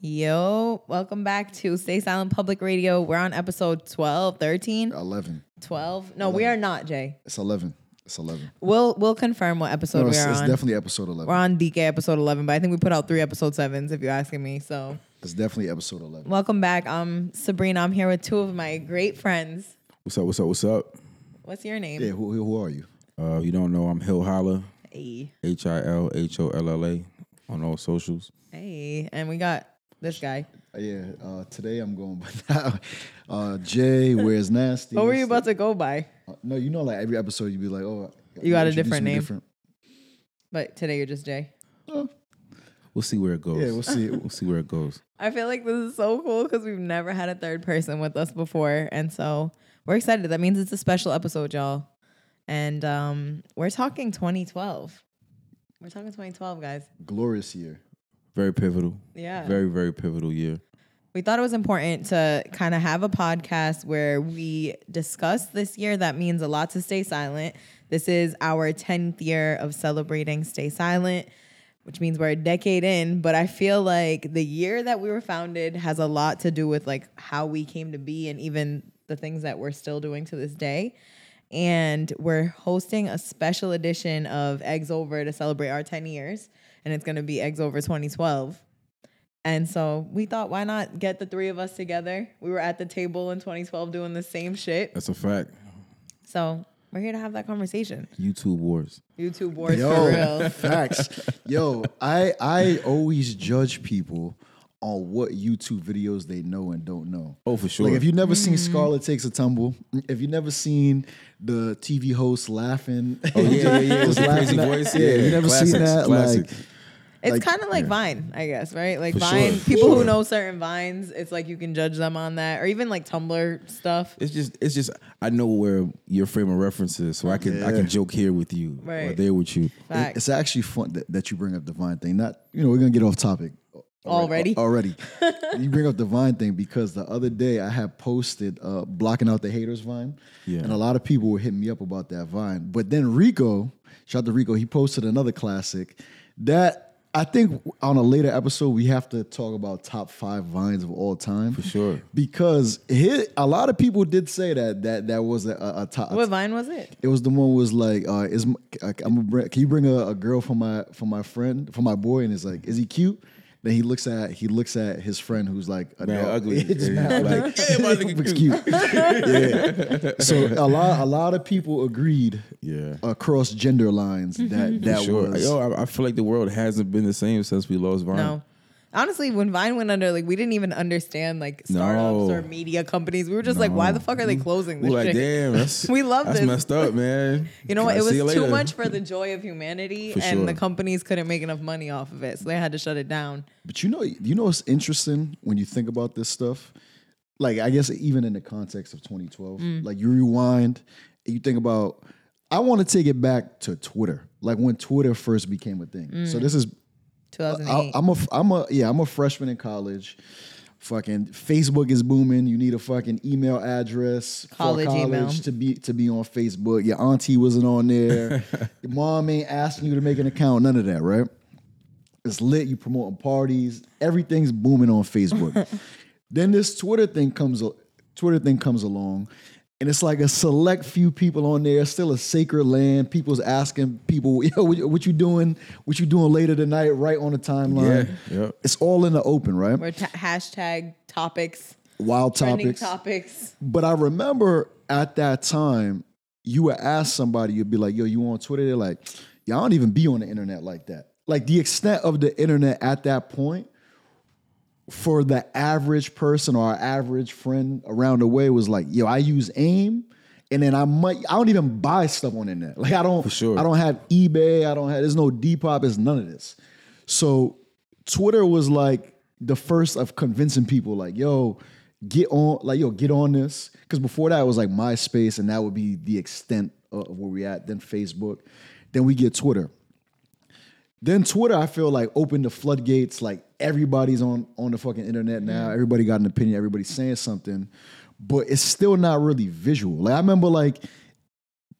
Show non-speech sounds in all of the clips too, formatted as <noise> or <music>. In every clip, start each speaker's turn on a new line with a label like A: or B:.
A: Yo, welcome back to Stay Silent Public Radio. We're on episode 12, 13,
B: 11.
A: 12. No, we are not, Jay.
B: It's 11. It's 11.
A: We'll we'll confirm what episode
B: No,
A: we
B: it's,
A: are
B: it's
A: on.
B: definitely episode 11.
A: We're on DK episode 11, but I think we put out three episode sevens if you're asking me. So,
B: It's definitely episode 11.
A: welcome back. I'm Sabrina. I'm here with two of my great friends.
C: What's up? What's up? What's up?
A: What's your name?
B: Yeah, who, who who are you?
C: Uh, you don't know I'm Hil Holla,
A: Hey.
C: H I L H O L L A, on all socials.
A: Hey. And we got this guy.
B: Uh, yeah, uh, today I'm going by <laughs> now. Uh, Jay, where's <laughs> nasty?
A: What were you about to go by?
B: Uh, no, you know, like every episode, you'd be like, oh,
A: You got a different name.
B: different.
A: But today you're just Jay.
C: We'll see where it goes.
B: Yeah, we'll see. <laughs>
C: We'll see where it goes.
A: I feel like this is so cool because we've never had a third person with us before. And so we're excited. That means it's a special episode, y'all. And um, we're talking 2012. We're talking 2012, guys.
B: Glorious year.
C: Very pivotal.
A: Yeah.
C: Very very pivotal year.
A: we thought it was important to kind of have a podcast where we discuss this year that means a lot to Stay Silent. This is our 10th year of celebrating Stay Silent, which means we're a decade in, but I feel like the year that we were founded has a lot to do with like how we came to be and even the things that we're still doing to this day. And we're hosting a special edition of Eggs Over to celebrate our 10 years, and it's going to be Eggs Over 2012. And so we thought, why not get the three of us together? We were at the table in 2012 doing the same shit.
C: That's a fact.
A: So we're here to have that conversation.
C: YouTube wars.
A: YouTube wars for
B: Yo,
A: real. <laughs>
B: facts. Yo, I I always judge people on what YouTube videos they know and don't know.
C: Oh, for sure.
B: Like if you've never
A: Mm-hmm.
B: seen Scarlet Takes a Tumble, if you've never seen the TV host laughing,
C: oh yeah, yeah, yeah. It was <laughs>
B: just
C: crazy voice.
B: Yeah, you never seen that.
C: Classic.
B: Like
A: It's
B: Like,
A: kind of like Vine, I guess, right? Like
C: For
A: Vine,
C: sure, for
A: people who know certain Vines, it's like you can judge them on that, or even like Tumblr stuff.
C: it's just it's just I know where your frame of reference is, so I can I can joke here with you or
A: Right.
C: there with you.
B: it- it's actually fun that, that you bring up the Vine thing. Not you know we're gonna get off topic
A: Already?
B: Already, <laughs> you bring up the Vine thing because the other day I had posted uh, blocking out the haters Vine,
C: Yeah.
B: and a lot of people were hitting me up about that Vine. But then Rico, shout out to Rico, he posted another classic that. I think on a later episode we have to talk about top five vines of all time for
C: sure.
B: because hit, a lot of people did say that that that was a, a, a top.
A: What Vine was it?
B: It was the one was like, uh, is m- I- I'm gonna can you bring a, a girl for my for my friend for my boy? And it's like, is he cute? Then he looks at he looks at his friend who's like a
C: Man, ugly. <laughs>
B: It's
C: Yeah,
B: mad
C: like,
B: like,
C: yeah, my nigga <laughs>
B: looks cute. yeah. So a lot a lot of people agreed
C: Yeah.
B: across gender lines mm-hmm. that that
C: sure.
B: was
C: Yo, I, I feel like the world hasn't been the same since we lost Vine.
A: No. Honestly, when Vine went under, like we didn't even understand like startups
C: No.
A: or media companies. We were just like, why the fuck are they closing this
C: We're like,
A: shit?
C: damn, that's <laughs>
A: We love
C: that's
A: this.
C: messed up, man. <laughs>
A: You know what? It was too much for the <laughs> joy of humanity,
C: For
A: and
C: sure.
A: the companies couldn't make enough money off of it, so they had to shut it down.
B: But you know, you know what's interesting when you think about this stuff? Like, I guess even in the context of 2012,
A: Mm.
B: like you rewind and you think about, I want to take it back to Twitter, like when Twitter first became a thing.
A: Mm.
B: So this is, I,
A: 2008.
B: I'm a, I'm a, yeah, I'm a freshman in college. Fucking Facebook is booming. You need a fucking email address
A: College
B: for college
A: email.
B: to be to be on Facebook. Your auntie wasn't on there. <laughs> Your mom ain't asking you to make an account. None of that, right? It's lit. You promoting parties. Everything's booming on Facebook. <laughs> then this Twitter thing comes. Twitter thing comes along, and it's like a select few people on there. Still a sacred land. People's asking people, <laughs> "Yo, what, what you doing? What you doing later tonight?" Right on the timeline.
C: Yeah, yep.
B: It's all in the open, right?
A: We're ta- hashtag topics,
B: Wild
A: trending
B: topics.
A: topics.
B: But I remember at that time, you would ask somebody, you'd be like, yo, you on Twitter? They're like, yeah, I don't even be on the internet like that. Like the extent of the internet at that point for the average person or our average friend around the way was like, yo, I use AIM. And then I might, I don't even buy stuff on the internet. Like I don't,
C: For sure.
B: I don't have eBay. I don't have, there's no Depop. There's none of this. So Twitter was like the first of convincing people, like, yo, get on, like, yo, get on this. Because before that, it was like MySpace, and that would be the extent of where we at. Then Facebook, then we get Twitter. Then Twitter, I feel like opened the floodgates. Like everybody's on on the fucking internet now. Everybody got an opinion. Everybody's saying something, but it's still not really visual. Like I remember, like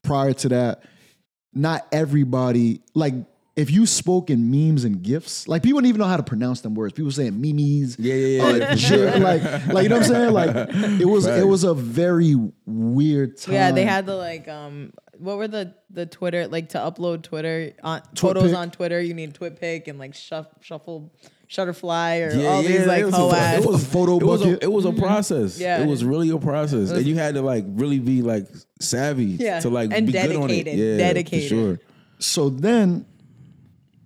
B: prior to that, not everybody like if you spoke in memes and gifs, like people didn't even know how to pronounce them words. People saying memes,
C: Yeah, yeah, yeah,
B: uh,
C: yeah, for
B: shit, <laughs> like, like you know what I'm saying? Like it was, it was a very weird time.
A: Yeah, they had the like um what were the the Twitter like to upload Twitter on
B: Twit
A: photos
B: pic.
A: on Twitter, you need TwitPic and like shuff, shuffle Shutterfly or
C: Yeah,
A: all
C: yeah,
A: these like
C: it was a,
A: ass.
C: it was,
B: Photo
C: it was a,
B: bucket.
C: it was a process.
A: Yeah.
C: it was really a process, and you had to like really be like savvy
A: Yeah,
C: to like
A: and
C: be good on it.
A: dedicated,
C: Yeah,
A: dedicated.
C: for sure.
B: so then,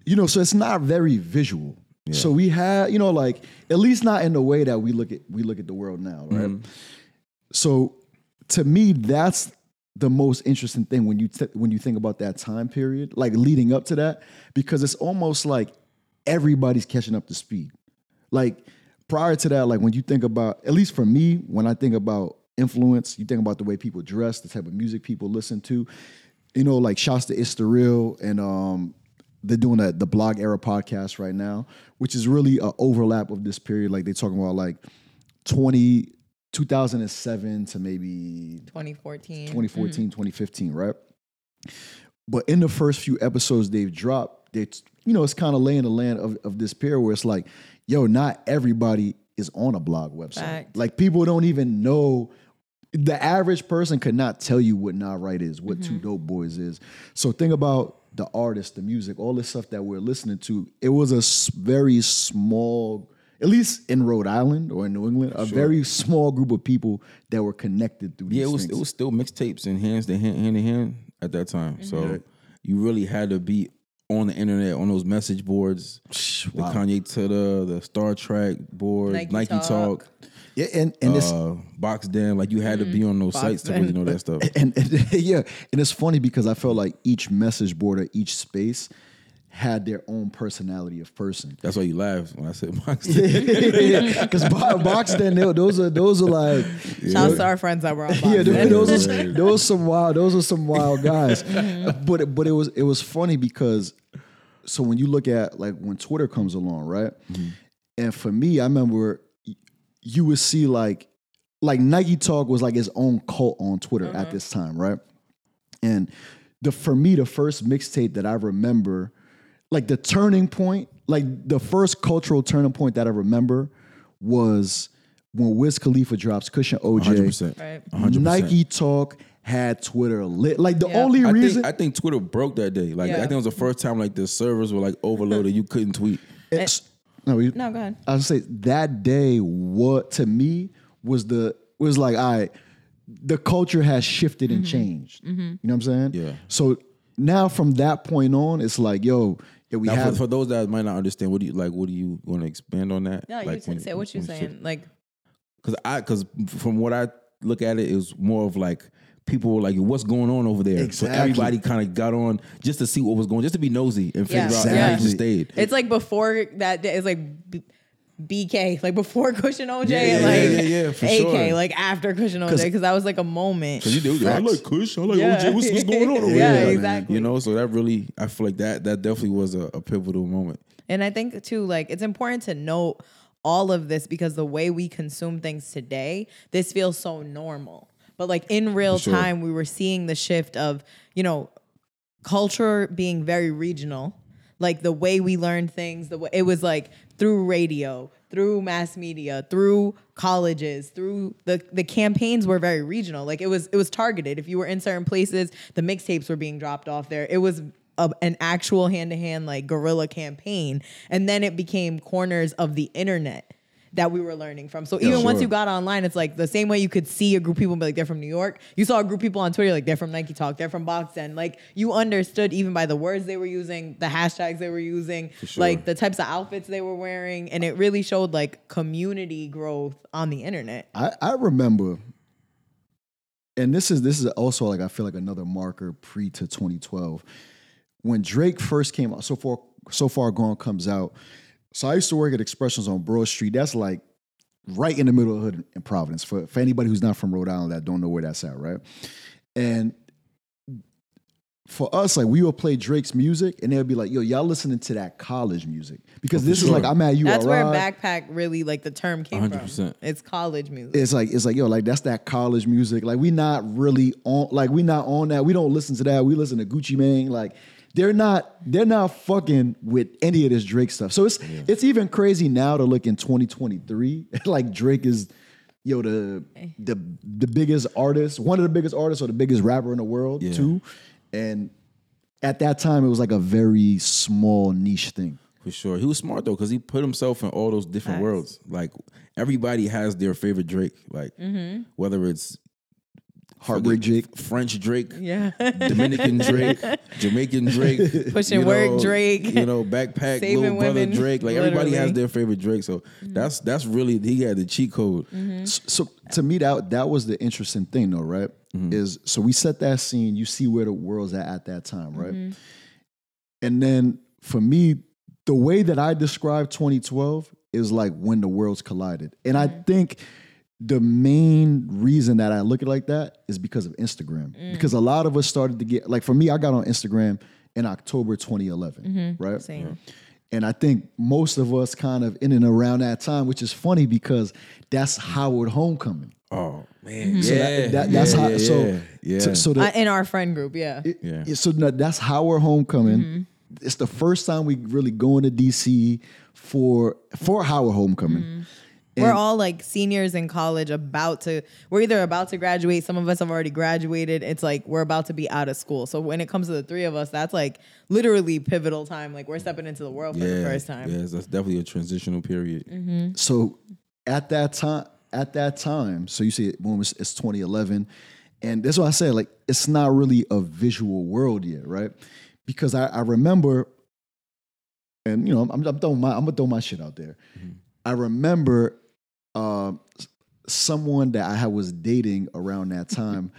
B: you know, so it's not very visual. So we had, you know, like at least not in the way that we look at we look at the world now, right?
C: Mm-hmm.
B: So to me, that's the most interesting thing when you t- when you think about that time period, like leading up to that, because it's almost like everybody's catching up to speed. Like prior to that, like when you think about, at least for me, when I think about influence, you think about the way people dress, the type of music people listen to. You know, like the Real and um they're doing a, the blog era podcast right now, which is really an overlap of this period. Like they're talking about like 20, 2007 to maybe
A: 2014.
B: 2014, mm. 2015, right? But in the first few episodes they've dropped, they you know, it's kind of laying the land of, of this period where it's like, yo, not everybody is on a blog website.
A: Fact.
B: Like people don't even know the average person could not tell you what NahRight is, what Two mm-hmm. Dope Boys is. So think about the artist, the music, all this stuff that we're listening to. It was a very small, at least in Rhode Island or in New England, a very small group of people that were connected through these
C: Yeah, it was
B: things.
C: it was still mixtapes and hands to hand, hand in hand at that time. So you really had to be on the internet on those message boards, the Kanye Twitter, the Star Trak board,
A: Nike
C: Nike,
A: Talk.
C: Talk,
B: Yeah, and and it's
C: uh, Box Den. Like you had to be on those sites to really know that stuff. <laughs>
B: and, and <laughs> yeah, and it's funny because I felt like each message board or each space had their own personality of person.
C: That's why you laughed when I said <laughs> Box <laughs>
B: Because box then they- those are those are like
A: Shouts to our friends that were on <laughs>
B: yeah,
A: Box Den.
B: those are, those are some wild those are some wild guys. Mm-hmm. but it- but it was it was funny because so when you look at like when Twitter comes along, right? Mm-hmm. And for me, I remember you would see like like Nike Talk was like its own cult on Twitter at mm-hmm. this time, right? And the for me, the first mixtape that I remember, like the turning point, like the first cultural turning point that I remember was when Wiz Khalifa drops Kush and OJ.
C: 100%.
A: Right.
C: 100%.
B: Nike Talk had Twitter lit. Like the
A: Yeah.
B: only
C: I
B: reason
C: think, I think Twitter broke that day. Like
A: Yeah.
C: I think it was the first time like the servers were like overloaded. You couldn't tweet.
B: it's, no, we-
A: No, go ahead.
B: I was say that day, what to me was the was like, all right, the culture has shifted and mm-hmm. changed. Mm-hmm. You know what I'm saying?
C: Yeah.
B: So now from that point on, it's like, yo, yeah, we
C: Now,
B: have
C: for, for those that might not understand, what do you like? What do you want to expand on that?
A: Yeah, you
C: like
A: t- say what you're saying. Like
C: Because I, because from what I look at it, it was more of like people were like, "What's going on over there?"
B: Exactly.
C: So everybody kind of got on just to see what was going, just to be nosy and figure
A: Yeah.
C: out
B: Exactly.
C: how you stayed.
A: it's like before that day. It's like B- BK, like before <laughs> Kush and OJ,
C: Yeah,
A: and like
C: yeah, yeah, for
A: AK,
C: sure.
A: like after Kush and OJ, because that was like a moment.
C: Cause you do, I like Kush, I like. OJ. What's, what's going on over <laughs>
A: Yeah,
C: here?
A: exactly.
C: You know, so that really, I feel like that that definitely was a, a pivotal moment.
A: And I think too, like it's important to note all of this because the way we consume things today, this feels so normal. But like in real
C: sure.
A: time, we were seeing the shift of, you know, culture being very regional. Like the way we learned things, the way it was like through radio, through mass media, through colleges, through the the campaigns were very regional. Like it was it was targeted. If you were in certain places, the mixtapes were being dropped off there. It was a, an actual hand to hand like guerrilla campaign, and then it became corners of the internet that we were learning from. So even once
C: sure.
A: you got online, it's like the same way you could see a group of people be like, they're from New York. You saw a group of people on Twitter, like they're from Nike Talk, they're from Box Den. Like you understood even by the words they were using, the hashtags they were using,
C: sure.
A: like the types of outfits they were wearing. And it really showed like community growth on the internet.
B: I, I remember, and this is this is also like I feel like another marker pre to 2012 when Drake first came out. So far, so far gone comes out. So I used to work at Expressions on Broad Street. That's like right in the middle of the hood in Providence. For for anybody who's not from Rhode Island that don't know where that's at, right? And for us, like we would play Drake's music, and they'd be like, "Yo, y'all listening to that college music?" Because this is like I'm at you.
A: That's where backpack really like the term came from.
C: 100%.
A: It's college music.
B: it's like it's like yo like that's that college music like we not really on like we not on that we don't listen to that we listen to Gucci Mane like they're not they're not fucking with any of this Drake stuff. So it's it's even crazy now to look in 2023. <laughs> like Drake is yo the the the biggest artist, one of the biggest artists or the biggest rapper in the world
C: Yeah.
B: too. And at that time it was like a very small niche thing.
C: For sure. He was smart though, because he put himself in all those different
A: Facts.
C: worlds. Like everybody has their favorite Drake. Like
A: Mm-hmm.
C: whether it's
B: Heartbreak Drake,
C: French Drake,
A: Yeah.
C: Dominican Drake, <laughs> Jamaican Drake,
A: Pushing
C: you
A: work
C: know,
A: Drake.
C: you know, backpack,
A: Saving
C: little brother
A: women,
C: Drake. Like everybody has.
A: Mm-hmm.
C: their favorite Drake. So that's that's really he had the cheat code.
B: S- So to me, that that was the interesting thing, though, right? Is so we set that scene. You see where the world's at at that time, right?
A: Mm-hmm.
B: And then for me, the way that I describe 2012 is like when the worlds collided, and I think the main reason that I look at it like that is because of Instagram. Because a lot of us started to get like for me, I got on Instagram in October 2011, right?
A: Same.
B: And I think most of us kind of in and around that time, which is funny because that's Howard Homecoming.
C: Oh man,
B: So
C: yeah,
B: that, that, that's
C: yeah,
B: how.
C: yeah,
B: So,
C: yeah.
B: so, so the,
A: Uh, in our friend group, yeah.
C: Yeah.
B: yeah, so no, that's Howard Homecoming.
A: Mm-hmm.
B: It's the first time we really going to DC for for Howard Homecoming.
A: Mm-hmm. We're all like seniors in college about to we're either about to graduate some of us have already graduated it's like we're about to be out of school so when it comes to the three of us that's like literally pivotal time like we're stepping into the world for
C: yeah,
A: the first time Mm-hmm.
C: Yes, that's definitely a transitional period.
B: So at that time, at that time, so you see it when it's, it's 2011, and that's what I said. Like it's not really a visual world yet, right? Because I, I remember, and you know, I'm, I'm throwing my I'm gonna throw my shit out there. I remember um, someone that I was dating around that <laughs> time.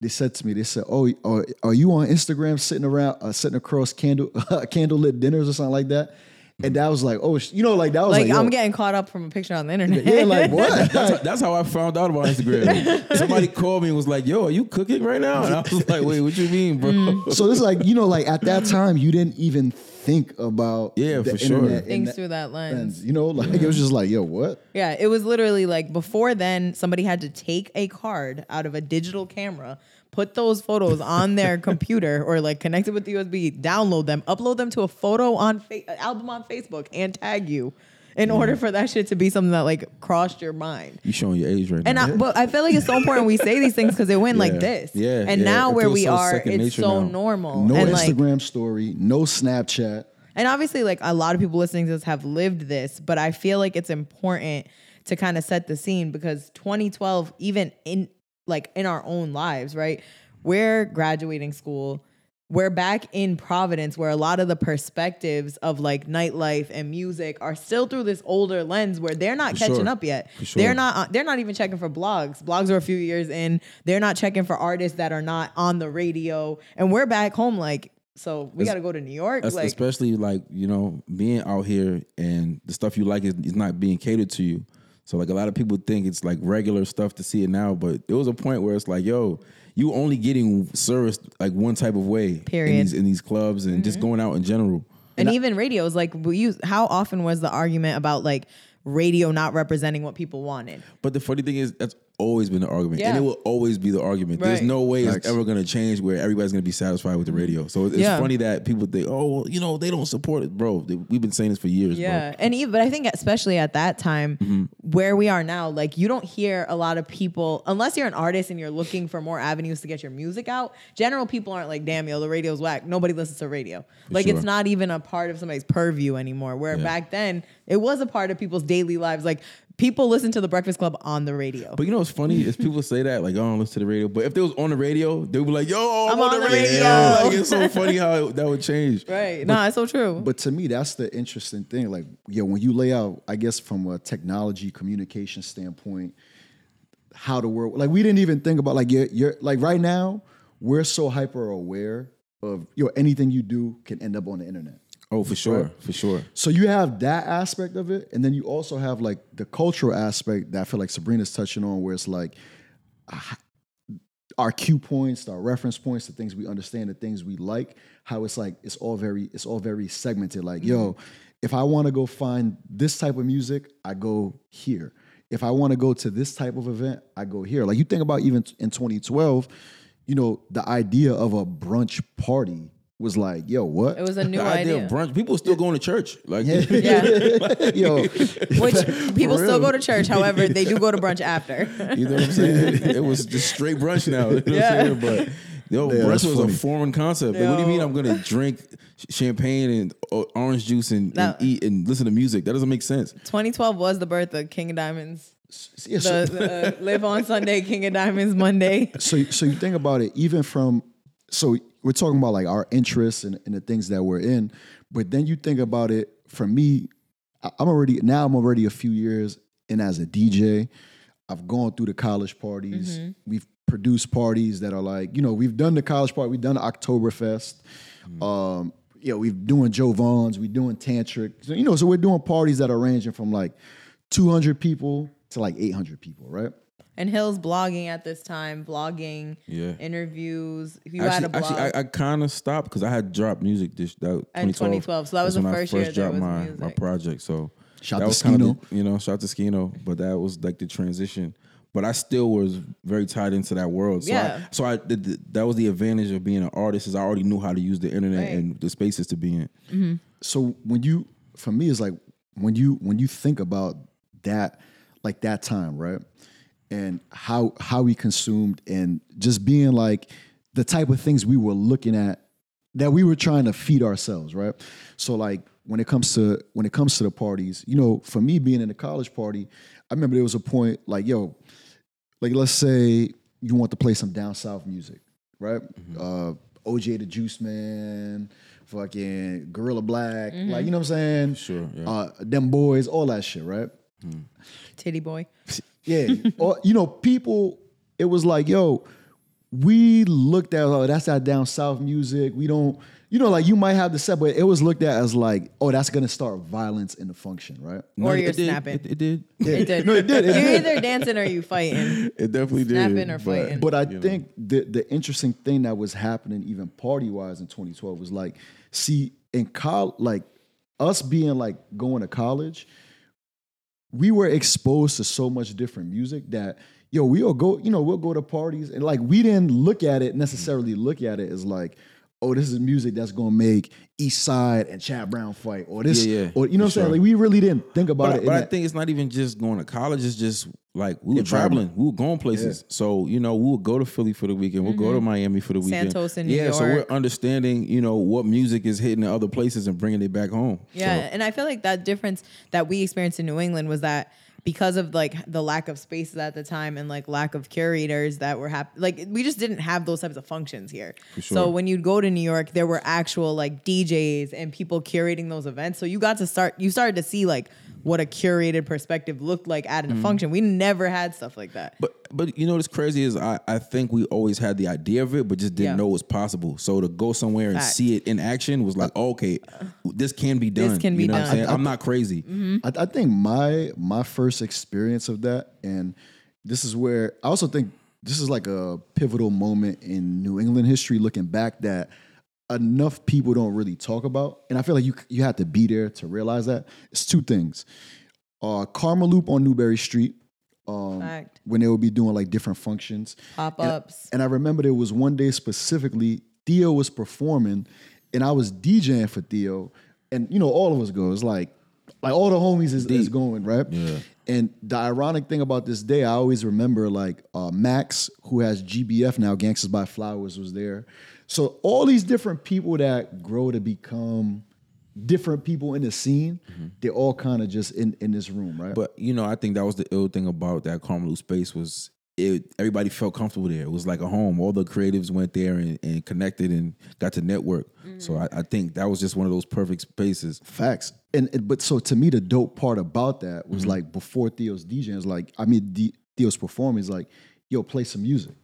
B: They said to me, they said, "Oh, are, are you on Instagram sitting around, uh, sitting across candle <laughs> candlelit dinners or something like that?" And that was like, "Oh, you know, like that was
A: like
B: like,
A: i'm getting caught up from a picture on the internet
B: yeah, like <laughs> what?
C: That's, that's how I found out about Instagram. Somebody called me and was like, "Yo, are you cooking right now?" And I was like, "Wait, what you mean, bro?"
A: Mm.
B: so it's like you know, like at that time, you didn't even think about
C: Yeah,
B: the
C: for sure.
B: internet in
A: things
B: that
A: through that lens
B: lens. You know, like it was just like, yo, what?
A: Yeah, it was literally like before then, somebody had to take a card out of a digital camera, put those photos <laughs> on their computer or like connect it with the USB, download them, upload them to a photo on fa- album on Facebook, and tag you. In mm-hmm. order for that shit to be something that like crossed your mind.
C: You showing your age right
A: And
C: now.
A: I, but I feel like it's so important we say these things because it went like this.
C: Yeah,
A: And
C: yeah.
A: now
C: It
A: where we
C: so
A: are, it's so
C: now.
A: normal.
B: No
A: and like,
B: Instagram story, no Snapchat.
A: and obviously, like a lot of people listening to this have lived this, but I feel like it's important to kind of set the scene because 2012, even in like in our own lives, right? We're graduating school. We're back in Providence where a lot of the perspectives of like nightlife and music are still through this older lens where they're not
C: For
A: catching
C: sure.
A: up yet.
C: Sure.
A: They're not uh, they're not even checking for blogs. Blogs are a few years in. They're not checking for artists that are not on the radio. And we're back home like so we got to go to New York like
C: especially like you know being out here and the stuff you like is, is not being catered to you. So like a lot of people think it's like regular stuff to see it now, but there was a point where it's like, yo, you only getting serviced like one type of way
A: Period. Mm-hmm.
C: in these in these clubs and just going out in general.
A: and even radios like we use how often was the argument about like radio not representing what people wanted
C: But the funny thing is that's always been the argument,
A: Yeah.
C: and it will always be the argument. There's no way
B: Facts.
C: it's ever going to change where everybody's going to be satisfied with the radio. So it's
A: Yeah.
C: funny that people think, oh, well, you know, they don't support it, bro. We've been saying this for years,
A: yeah and even but i think especially at that time
C: Mm-hmm.
A: where we are now like you don't hear a lot of people unless you're an artist and you're looking for more avenues to get your music out general people aren't like damn yo the radio's whack nobody listens to radio like
C: sure.
A: it's not even a part of somebody's purview anymore where
C: Yeah.
A: back then it was a part of people's daily lives like people listen to the breakfast club on the radio
C: But you know what's funny is people say that like, oh, I don't listen to the radio. But if they was on the radio, they would be like, yo, I'm, on, the radio. <laughs> Like, it's so funny how that would change.
A: right no it's so true
B: But to me, that's the interesting thing. Like, yeah, when you lay out, I guess from a technology communication standpoint, how the world like we didn't even think about like you're, you're like right now, we're so hyper aware of you know anything you do can end up on the internet.
C: Oh, for sure, for sure.
B: So you have that aspect of it, and then you also have like the cultural aspect that I feel like Sabrina's touching on, where it's like ah, our cue points, our reference points, the things we understand, the things we like. How it's like it's all very it's all very segmented. Like yo, if I want to go find this type of music, I go here. If I want to go to this type of event, I go here. Like you think about even in 2012, you know, the idea of a brunch party was like, yo, what?
A: It was a <laughs> new
C: the idea
A: idea.
C: of brunch. People still going to church. Like
A: Yeah. <laughs> <laughs>
B: yo,
A: Which people still go to church. However, they do go to brunch after.
C: You know what I'm saying? it was just straight brunch now. You know
A: Yeah.
C: what I'm saying? But yo,
B: Yeah,
C: brunch was
B: funny.
C: a foreign concept. Like, what do you mean I'm gonna drink champagne and orange juice and,
A: That-
C: and eat and listen to music? That doesn't make sense.
A: 2012 was the birth of King of Diamonds.
B: yeah, so,
A: The, the, uh, live on Sunday, King of Diamonds Monday.
B: so so you think about it, even from so we're talking about like our interests and, and the things that we're in, but then you think about it. For me, I- I'm already now. I'm already a few years in as a DJ. I've gone through the college parties. We've produced parties that are like, you know, we've done the college party. We've done the Oktoberfest. Um, you know, we've doing Joe Vaughn's. We're doing Tantric. So, you know, so we're doing parties that are ranging from like 200 people to like 800 people, right?
A: And Hil's blogging at this time, vlogging,
C: Yeah.
A: interviews. If you had
C: Actually,
A: a blog
C: actually, I, I kind of stopped because I had dropped music this that 2012.
A: 2012, so that was
C: That's
A: the
C: when I
A: first year there
C: dropped
A: was
C: my
A: music.
C: my project. So
B: Shout
C: that
B: to
C: was kinda
B: Skino.
C: the- you know, shout to Skino. But that was like the transition. But I still was very tied into that world. So
A: Yeah.
C: I, so I the, the- that was the advantage of being an artist is I already knew how to use the internet
A: Right.
C: and the spaces to be in. Mm-hmm.
B: so when you for me it's like when you when you think about that like that time right and how how we consumed and just being like the type of things we were looking at that we were trying to feed ourselves right? So like when it comes to when it comes to the parties you know for me being in the college party i remember there was a point like yo like let's say you want to play some down south music right? Uh oj the juice man fucking gorilla black like you know what i'm saying?
C: Sure, yeah.
B: uh them boys all that shit right?
A: Tity Boi. <laughs>
B: yeah. or you know, people, it was like, yo, we looked at oh, that's that down south music. We don't, you know, like you might have the set, but it was looked at as like, oh, that's gonna start violence in the function, right?
A: Or
C: it
A: you're
C: did.
A: snapping.
C: It, it did.
A: It did. <laughs>
B: No, it did. It
A: You're
B: did.
A: either dancing or you fighting.
C: It definitely
A: Snapping
C: did.
A: Snapping or
C: but-
A: fighting.
B: But I think the the interesting thing that was happening, even party wise, in 2012, was like, see, in college, like us being like going to college, we were exposed to so much different music that yo, we'll go, you know, we'll go to parties and like we didn't look at it necessarily look at it as like, oh, this is music that's gonna make East Side and Chad Brown fight, or this,
C: Yeah, yeah,
B: or you know what I'm
C: for
B: saying? Like we really didn't think about
C: But,
B: it.
C: but I
B: that-
C: think it's not even just going to college. It's just like we were
B: Yeah, traveling.
C: traveling. We were going places. So, you know, we would go to Philly for the weekend. We'll go to Miami for the weekend.
A: Mm-hmm. Santos in New York.
C: yeah, so we're understanding, you know, what music is hitting in other places and bringing it back home.
A: Yeah,
C: So,
A: and I feel like that difference that we experienced in New England was that because of like the lack of spaces at the time and like lack of curators that were happy like we just didn't have those types of functions here. So
C: sure.
A: when you'd go to New York, there were actual like DJs and people curating those events. So you got to start you started to see like what a curated perspective looked like at a mm-hmm. function. We never had stuff like that.
C: but but you know what's crazy is I, I think we always had the idea of it, but just didn't
A: Yeah.
C: know it was possible. So to go somewhere and
A: Facts.
C: see it in action was like, uh, okay, this can be done.
A: This can be
C: you know What
A: done.
C: I'm, saying?
B: I- I-
C: I'm not crazy. Mm-hmm.
B: I, I think my my first experience of that, and this is where I also think this is like a pivotal moment in New England history, looking back that enough people don't really talk about, and I feel like you you have to be there to realize that. It's two things: uh, Karmaloop on Newbury Street, um,
A: Fact.
B: when they would be doing like different functions,
A: Pop
B: and-
A: ups.
B: and I remember there was one day specifically, Theo was performing, and I was DJing for Theo, and you know all of us go. It's like, like all the homies is, is going right.
C: Yeah.
B: And the ironic thing about this day, I always remember like uh, Max, who has GBF now, Gangsters by Flowers, was there. So all these different people that grow to become different people in the scene, they're all kind of just in in this room, right?
C: But you know, I think that was the ill thing about that Karmaloop space was it. Everybody felt comfortable there. It was like a home. All the creatives went there and, and connected and got to network. So mm. I, I think that was just one of those perfect spaces.
B: Facts. And, and- but so to me, the dope part about that was mm-hmm. like before Theo's DJing, is like I mean D, Theo's performing is like, yo, play some music.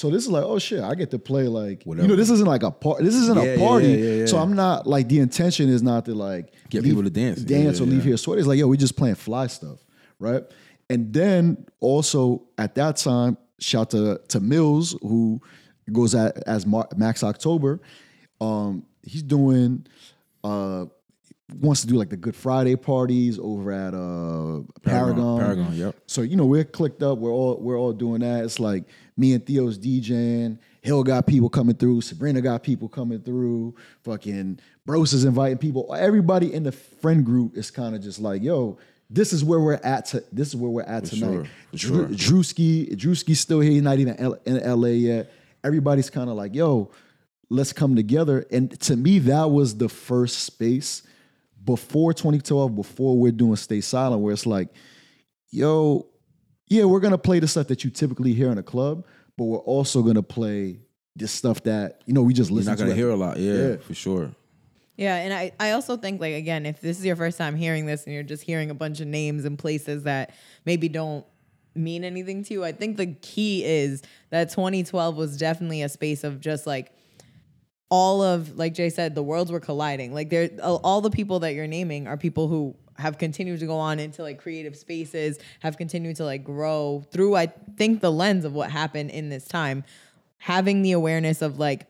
B: So this is like, oh shit, I get to play like you know, this isn't like a part. This isn't
C: Yeah,
B: a
C: yeah,
B: party.
C: yeah, yeah, yeah.
B: So I'm not like the intention is not to like
C: Get people to dance.
B: Dance
C: yeah,
B: or leave
C: yeah.
B: here sweaty. It's like, yo, we just playing fly stuff, right? And then also at that time, shout to to Mills who goes at, as Mar- Max October. Um, he's doing uh wants to do like the Good Friday parties over at uh Paragon.
C: Paragon, yep.
B: So you know we're clicked up. We're all we're all doing that. It's like me and Theo's DJing, Hil got people coming through, Sabrina got people coming through, fucking Bros is inviting people. Everybody in the friend group is kind of just like, yo, this is where we're at. To, this is where we're at
C: For
B: tonight.
C: sure,
B: Drew,
C: sure.
B: Drewski, Drewski's still here. He's not even L- in LA yet. Everybody's kind of like, yo, let's come together. And to me, that was the first space before 2012, before we're doing Stay Silent, where it's like, yo, yeah, we're gonna play the stuff that you typically hear in a club, but we're also gonna play this stuff that you know we just
C: You're
B: listen
C: not
B: to.
C: gonna
B: at-
C: hear a lot. Yeah,
B: Yeah.
C: for sure.
A: Yeah, and I, I also think like again, if this is your first time hearing this and you're just hearing a bunch of names and places that maybe don't mean anything to you, I think the key is that 2012 was definitely a space of just like all of like Jay said, the worlds were colliding. Like there all the people that you're naming are people who have continued to go on into like creative spaces, have continued to like grow through I think the lens of what happened in this time. Having the awareness of like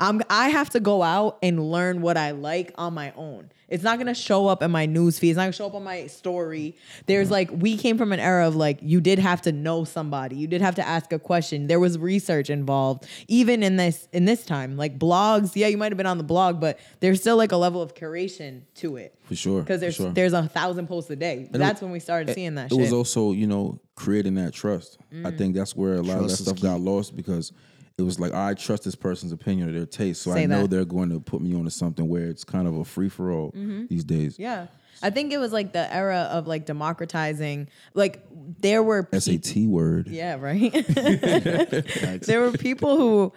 A: I'm I have to go out and learn what I like on my own. It's not gonna show up in my news feed. It's not gonna show up on my story. There's like we came from an era of like you did have to know somebody. You did have to ask a question. There was research involved. Even in this in this time, like blogs, yeah, you might have been on the blog, but there's still like a level of curation to it.
C: For sure.
A: Because there's
C: sure.
A: there's a thousand posts a day.
C: it-
A: That's when we started seeing that shit.
C: it
A: shit.
C: was also you know creating that trust i
A: Mm.
C: think that's where a lot of that stuff
B: key.
C: got lost because it was like i trust this person's opinion or their taste so
A: Say
C: i know
A: that.
C: they're going to put me onto something where it's kind of a free-for-all
A: Mm-hmm.
C: these days
A: yeah. I think it was like the era of like democratizing. Like there were peop-
C: sat word
A: Yeah, <laughs> <laughs> right. there were people who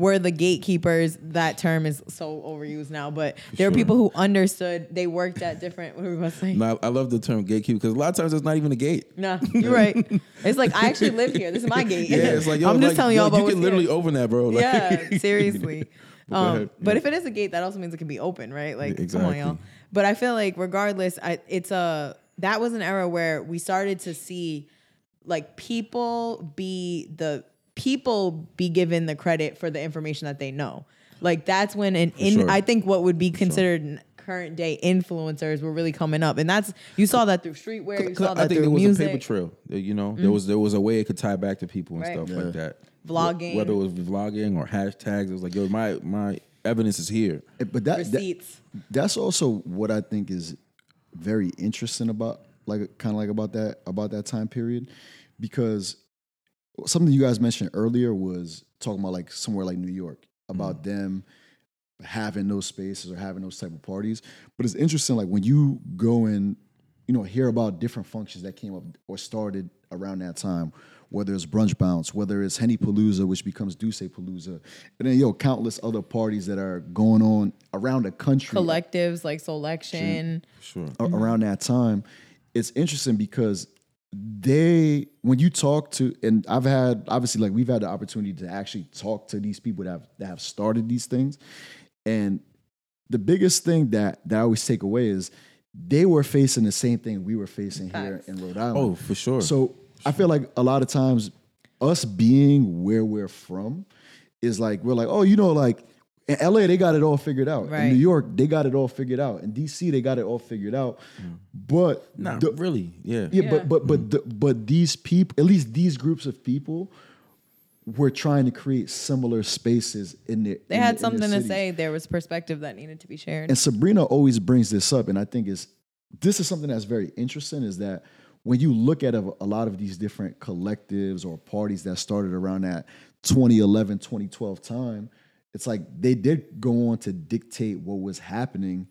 A: were the gatekeepers. That term is so overused now, but there were
C: sure.
A: people who understood. They worked at different. What were we going to say?
C: no, I love the term gatekeeper because a lot of times it's not even a gate.
A: Nah, you're right. It's like I actually live here. This is my gate. <laughs>
C: Yeah, it's like <laughs> yo,
A: I'm just
C: like,
A: telling y'all about
C: you can literally
A: here.
C: open that, bro. Like,
A: yeah, <laughs> seriously. Um, but
C: Yeah.
A: if it is a gate, that also means it can be open, right? Like, come on,
C: Exactly.
A: y'all. But I feel like, regardless, I, it's a that was an era where we started to see like people be the people be given the credit for the information that they know. Like that's when an in
C: sure.
A: I think what would be considered n- current day influencers were really coming up, and that's you saw that through streetwear, you
C: 'Cause
A: saw
C: I think
A: through
C: there was
A: music. Mm-hmm.
C: a paper trail. uh, You know, there was there was a way it could tie back to people and
A: Right.
C: stuff
B: Yeah.
C: like that.
A: Vlogging.
C: Whether it was vlogging or hashtags, it was like, yo, my my evidence is here.
B: Eh, But that, that that's also what I think is very interesting about like kind of like about that about that time period because something you guys mentioned earlier was talking about like somewhere like New York about mm. them having those spaces or having those type of parties. But it's interesting like when you go and you know hear about different functions that came up or started around that time whether it's brunch bounce whether it's henny palooza which becomes Duce palooza and then yo countless other parties that are going on around the country.
A: Collectives like selection.
C: Sure.
B: a- mm-hmm. around that time, it's interesting because they when you talk to and I've had obviously like we've had the opportunity to actually talk to these people that have that have started these things. And the biggest thing that that I always take away is they were facing the same thing we were facing here in Rhode Island.
C: Oh, for sure.
B: So I feel like a lot of times us being where we're from is like we're like, oh, you know, like in LA they got it all figured out.
A: Right.
B: In New York they got it all figured out. In DC they got it all figured out. But
C: Not
B: the-
C: really. Yeah.
B: yeah,
A: Yeah.
B: but but but the, but these people, at least these groups of people, were trying to create similar spaces in their.
A: They
B: in
A: had
B: their- in
A: something to say. There was perspective that needed to be shared.
B: And Sabrina always brings this up, and I think is this is something that's very interesting. Is that when you look at a, a lot of these different collectives or parties that started around that 2011, 2012 time, it's like they did go on to dictate what was happening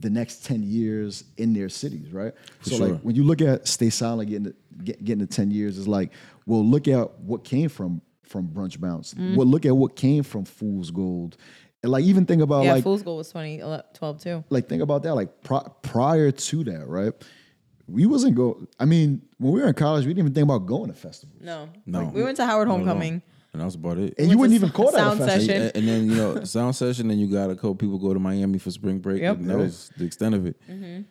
B: the next 10 years in their cities, right? so
C: sure.
B: like when you look at Stay Silent getting to, get, getting to 10 years, it's like, well, look at what came from from Brunch Bounce. Mm. Well, look at what came from Fool's Gold. And like even think about
A: yeah,
B: like
A: Fool's Gold was 2012 too.
B: like think about that like pri- prior to that right we wasn't go i mean when we were in college we didn't even think about going to festivals
A: No,
C: No.
A: Like, we went to Howard
C: Homecoming. at all.
A: Homecoming.
C: And that's about it.
B: and you wouldn't even call that
A: sound
B: a festival
A: session.
C: And, and then you know sound session, and you got a couple people go to Miami for spring break,
A: Yep.
C: and that was the extent of it. Mm-hmm.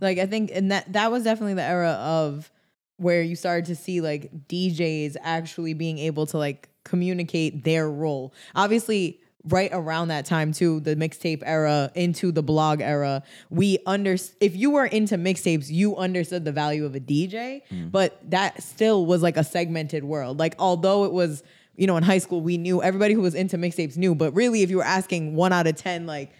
A: Like I think, and that that was definitely the era of where you started to see like DJs actually being able to like communicate their role. Obviously, right around that time too, the mixtape era into the blog era, we under if you were into mixtapes, you understood the value of a DJ, mm. but that still was like a segmented world. Like although it was you know, in high school, we knew everybody who was into mixtapes knew. But really, if you were asking one out of 10, like,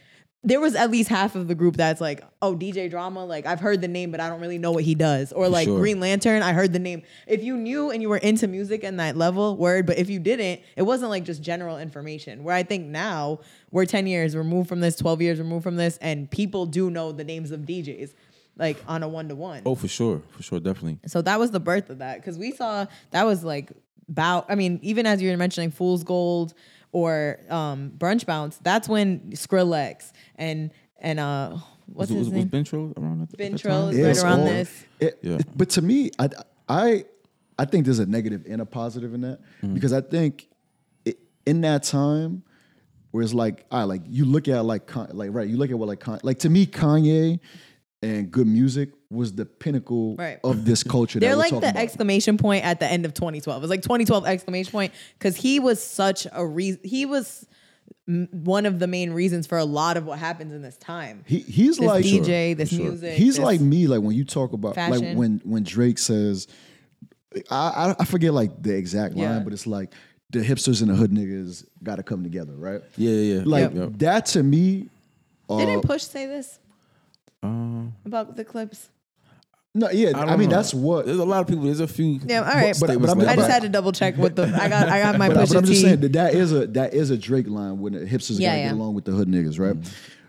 A: there was at least half of the group that's like, oh, DJ Drama, like I've heard the name, but I don't really know what he does. Or like
C: sure.
A: Green Lantern, I heard the name. If you knew and you were into music and that level, word. But if you didn't, it wasn't like just general information. Where I think now we're 10 years removed from this, 12 years removed from this, and people do know the names of DJs, like on a one to one.
C: Oh, for sure, for sure, definitely.
A: So that was the birth of that because we saw that was like about. I mean, even as you were mentioning Fool's Gold or um, Brunch Bounce, that's when Skrillex and and uh, what's
C: Was,
A: his
C: was, was
A: name?
C: Been Trill around at,
A: Ben
C: at that time?
A: is right around
B: all-
A: this.
B: it-
C: Yeah.
B: it- but to me, I, I, I think there's a negative and a positive in that
C: Mm-hmm.
B: because I think it, in that time where it's like, I like you look at like Con- like right, you look at what like Con- like to me Kanye and G.O.O.D. Music was the pinnacle
A: Right.
B: of this culture.
A: They're
B: that we're
A: like the
B: about.
A: exclamation point at the end of 2012. It was like 2012 exclamation point because he was such a reason. He was m- one of the main reasons for a lot of what happens in this time.
B: He, he's
A: this
B: like
A: DJ, this
C: sure.
A: music.
B: He's
A: this-
B: like me. Like when you talk about like when when Drake says, I I, I forget like the exact line,
A: Yeah.
B: but it's like the hipsters and the hood niggas got to come together, right?
C: Yeah, yeah, yeah.
B: Like
C: Yep.
B: that to me. Uh,
A: Didn't Push say this
C: Uh,
A: about the clips?
B: No, yeah.
C: I
B: I, mean,
C: know.
B: that's what.
C: There's a lot of people. There's a few.
A: Yeah, all right.
B: but-
A: But,
B: but I'm-
A: I just had to double check with the. I got I got <laughs> my
B: But,
A: Pusha
B: but I'm just
A: T.
B: saying that that is a that is a Drake line when the hipsters
A: Yeah,
B: gotta
A: yeah.
B: get along with the hood niggas, right?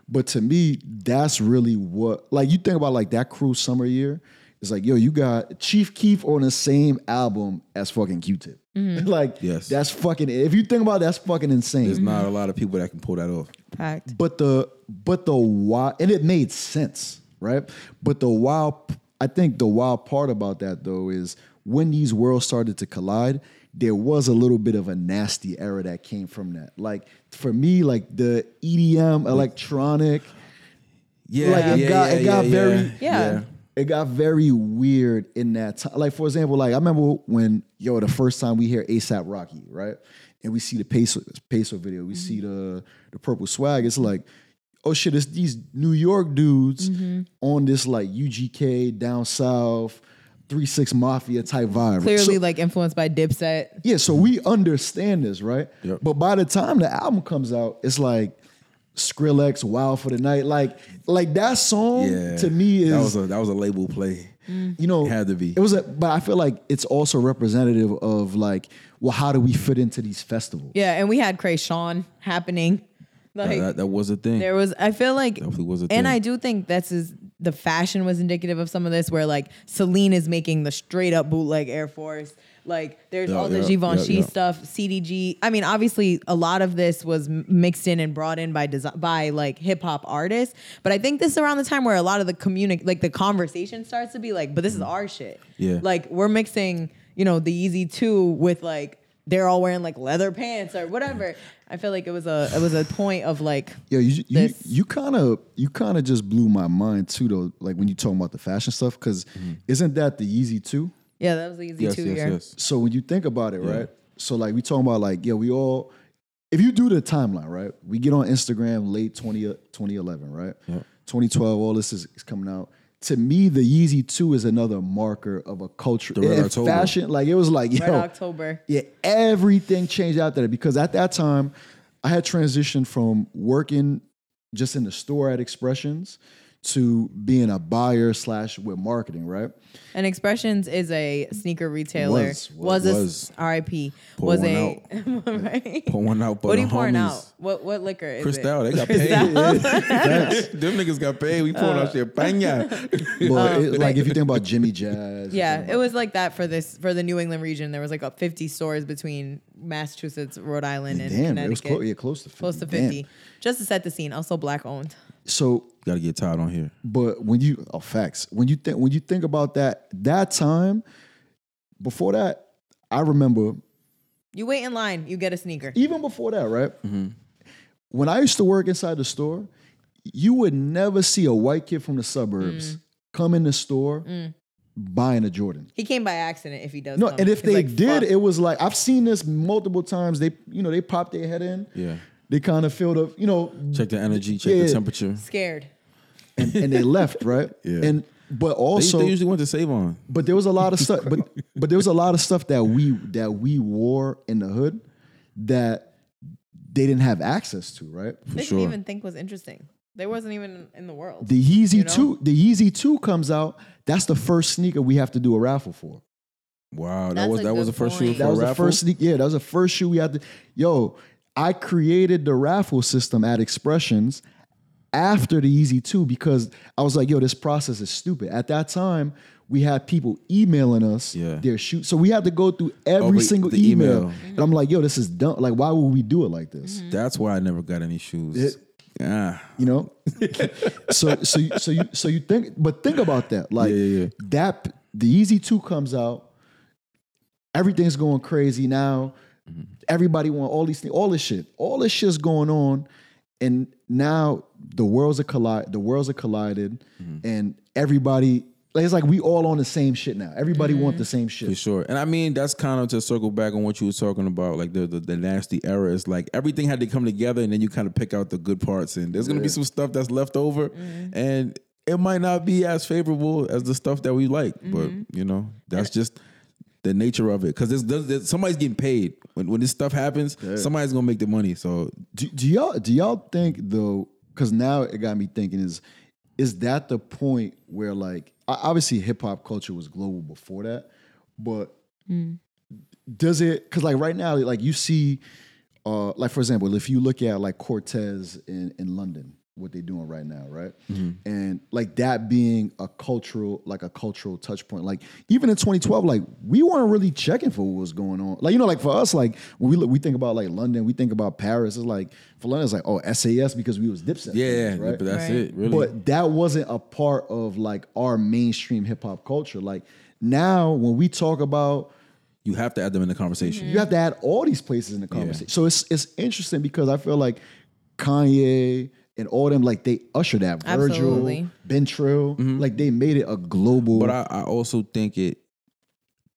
B: But to me, that's really what like you think about like that Cruel Summer year. It's like, yo, you got Chief Keef on the same album as fucking Q-Tip.
A: Mm-hmm. <laughs>
B: like,
C: Yes.
B: that's fucking. If you think about it, that's fucking insane.
C: There's not a lot of people that can pull that off.
A: Fact.
B: But the but the why and it made sense, right? But the wild I think the wild part about that though is when these worlds started to collide, there was a little bit of a nasty era that came from that. Like for me, like the EDM electronic,
C: Yeah,
B: Like, it
C: yeah,
B: got-
C: yeah,
B: it got
C: yeah,
B: very-
A: Yeah.
B: it got very weird in that time. Like for example, like I remember when yo the first time we hear ASAP Rocky, right? And we see the peso peso video, we mm-hmm. see the the purple swag. It's like, oh shit, it's these New York dudes mm-hmm. on this like UGK down south, three six mafia type vibe.
A: Clearly,
B: So-
A: like influenced by Dipset.
B: yeah, so we understand this, right?
C: Yep.
B: But by the time the album comes out, it's like Skrillex, Wild for the Night, like like that song
C: Yeah.
B: to me is
C: that was a that was a label play. Mm.
B: you know,
C: It had to be.
B: It was a, but I feel like it's also representative of like, well, how do we fit into these festivals?
A: Yeah, and we had Cray Sean happening. Like
C: that, that was a thing.
A: there was, I feel like,
C: Definitely was a
A: and
C: thing.
A: I do think that's is the fashion was indicative of some of this, where like Celine is making the straight up bootleg Air Force. Like there's
C: Yeah,
A: all the
C: yeah,
A: Givenchy
C: yeah,
A: stuff, CDG. I mean, obviously, a lot of this was mixed in and brought in by design by like hip hop artists. But I think this is around the time where a lot of the communic like the conversation starts to be like, but this is mm. our shit.
C: Yeah.
A: like we're mixing, you know, the Yeezy Two with like they're all wearing like leather pants or whatever. I feel like it was a it was a point of like
B: Yeah, you you you kind of you kind of just blew my mind too, though. Like when you talking about the fashion stuff, because mm-hmm. isn't that the Yeezy Two?
A: yeah, that was the Yeezy
C: yes,
A: Two
C: yes,
A: year.
C: yes.
B: So when you think about it,
C: Yeah.
B: right? So like we talking about like yeah, we all. If you do the timeline, right? We get on Instagram late 20, 2011, right?
C: Yep.
B: 2012, all this is, is coming out. To me, the Yeezy 2 is another marker of a culture.
C: The Red
B: and
C: October.
B: fashion, like it was like, yo,
A: Red October.
B: yeah, everything changed after that because at that time, I had transitioned from working just in the store at Expressions to being a buyer slash with marketing, right?
A: And Expressions is a sneaker retailer.
B: Was,
A: Was,
C: was.
A: a RIP. Was a <laughs> right.
C: Pour one out, but
A: What are you pouring
C: homies.
A: out? What what liquor is
C: Cristal,
A: it?
C: they got <laughs> paid. <laughs> Them niggas got paid. We pouring
A: Uh,
C: out champagne.
B: But it- like if you think about Jimmy Jazz,
A: Yeah, it was like that for this for the New England region. There was like a 50 stores between Massachusetts, Rhode Island, and
B: Damn, it was
A: Connecticut.
B: close, yeah, close to 50.
A: Close to
B: Damn.
A: 50. Just to set the scene. Also black owned.
B: So
C: Got to get tired on here.
B: But when you oh facts, when you think when you think about that that time, before that, I remember
A: You wait in line, you get a sneaker.
B: even before that, right? Mm-hmm. When I used to work inside the store, you would never see a white kid from the suburbs mm. come in the store mm. buying a Jordan.
A: He came by accident if he does.
B: No,
A: come.
B: and if
A: He's
B: they
A: like,
B: did,
A: "Fuck."
B: it was like I've seen this multiple times. They, you know, they popped their head in.
C: Yeah.
B: They kind of feel the, you know,
C: Check the energy, check
B: Yeah.
C: the temperature.
A: scared.
B: And, and they left, right? <laughs>
C: Yeah.
B: And but also
C: they usually went to save on.
B: But there was a lot of stuff. But <laughs> but there was a lot of stuff that we that we wore in the hood that they didn't have access to, right?
C: For
A: They
C: sure.
A: didn't even think was interesting. They wasn't even in the world.
B: The Yeezy
A: You know?
B: 2, the Yeezy 2 comes out. That's the first sneaker we have to do a raffle for.
C: Wow, that
A: That's
C: was that was the
A: good
C: first shoe
A: point.
C: for
B: That was
C: a
B: the first sneak. Yeah, that was the first shoe we had to. Yo, I created the raffle system at Expressions after the Yeezy Two because I was like, yo, this process is stupid. At that time, we had people emailing us
C: Yeah.
B: their shoot, so we had to go through every
C: Over
B: single
C: the
B: email.
C: email.
B: And I'm like, yo, this is dumb. Like, why would we do it like this?
C: That's why I never got any shoes.
B: It-
C: ah,
B: You know, <laughs> so so you- so you so you think, but think about that. Like
C: Yeah, yeah, yeah.
B: that, the Yeezy Two comes out, everything's going crazy now.
C: Mm-hmm.
B: Everybody want all these things, all this shit, all this shit's going on, and now the worlds are collide, the worlds are collided,
C: Mm-hmm.
B: and everybody. like, It's like we all on the same shit now. Everybody
A: Mm-hmm.
B: want the same shit.
C: for sure. And I mean, that's kind of to circle back on what you were talking about, like the, the the nasty era. It's like everything had to come together, and then you kind of pick out the good parts. And there's gonna be some stuff that's left over, and it might not be as favorable as the stuff that we like. But you know, that's just the nature of it. Because there's, there's, there's- somebody's getting paid when when this stuff happens. Somebody's gonna make the money. So
B: Do, do y'all do y'all think though? Because now it got me thinking: is is that the point where like obviously hip hop culture was global before that, but does it? Because like right now, like you see, uh, like for example, if you look at like Corteiz in in London, what they're doing right now, right? Mm-hmm. And like that being a cultural, like a cultural touch point. Like even in 2012, like we weren't really checking for what was going on. Like you know, like for us, like when we look, we think about like London, we think about Paris. It's like for London, it's like oh SAS because we was Dipset,
C: yeah,
B: fans, right?
C: but that's
A: Right.
C: it. Really,
B: But that wasn't a part of like our mainstream hip hop culture. Like now, when we talk about
C: you have to add them in the conversation.
B: you have to add all these places in the conversation. So it's it's interesting because I feel like Kanye and all them like they ushered that Virgil,
A: Absolutely.
B: Been Trill, mm-hmm. like they made it a global.
C: But I, I also think it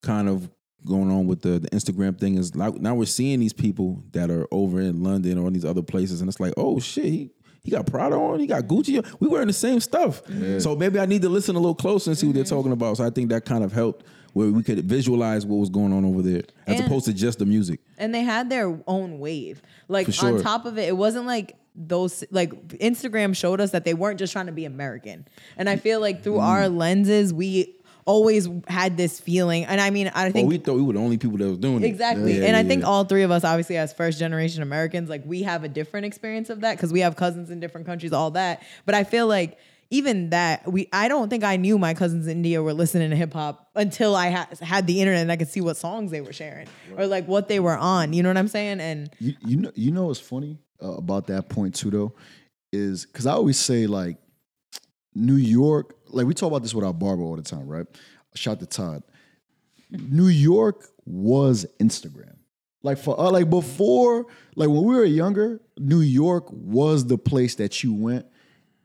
C: kind of going on with the, the Instagram thing is like now we're seeing these people that are over in London or in these other places, and it's like, oh shit, he, he got Prada on, he got Gucci on. We wearing the same stuff. So maybe I need to listen a little closer and see what they're talking about. So I think that kind of helped where we could visualize what was going on over there as
A: And-
C: opposed to just the music.
A: and they had their own wave. Like
C: sure.
A: on top of it, it wasn't like those like Instagram showed us that they weren't just trying to be American. And I feel like through our
C: Mm.
A: lenses, we always had this feeling. And I mean, I think
C: we thought we were the only people that was doing it.
A: Exactly.
C: Yeah,
A: and I think
C: yeah.
A: all three of us, obviously, as first generation Americans, like we have a different experience of that because we have cousins in different countries, all that. But I feel like even that, we I don't think I knew my cousins in India were listening to hip hop until I ha- had the internet and I could see what songs they were sharing or like what they were on. You know what I'm saying? And
B: you, you know you know what's funny uh, about that point too though is because I always say like New York, like we talk about this with our barber all the time, right? Shout to Todd. New York was Instagram. Like for uh, like before, like when we were younger, New York was the place that you went,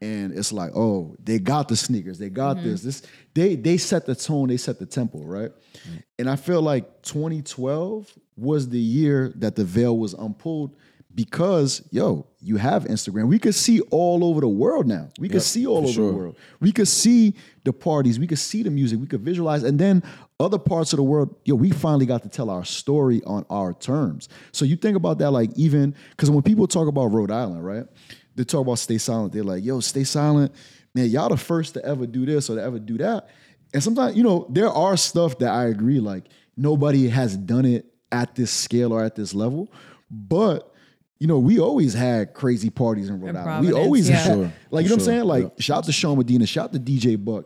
B: and it's like, oh, they got the sneakers, they got mm-hmm. this, this. They they set the tone, they set the tempo, right? Mm. And I feel like 2012 was the year that the veil was unpulled because yo, you have Instagram. We could see all over the world now. We could see all over
C: sure.
B: the world. We could see the parties. We could see the music. We could visualize, and then other parts of the world, yo, we finally got to tell our story on our terms. So you think about that, like even because when people talk about Rhode Island, right? They talk about stay silent. They're like, yo, stay silent, man. Y'all the first to ever do this or to ever do that. And sometimes, you know, there are stuff that I agree, like nobody has done it at this scale or at this level, but. You know, we always had crazy parties in Rhode Island. We always
A: yeah.
B: had,
C: Sure,
B: like, you
C: for
B: know what I'm saying? Like,
C: Yeah.
B: shout out to Sean Medina, shout out to DJ Buck,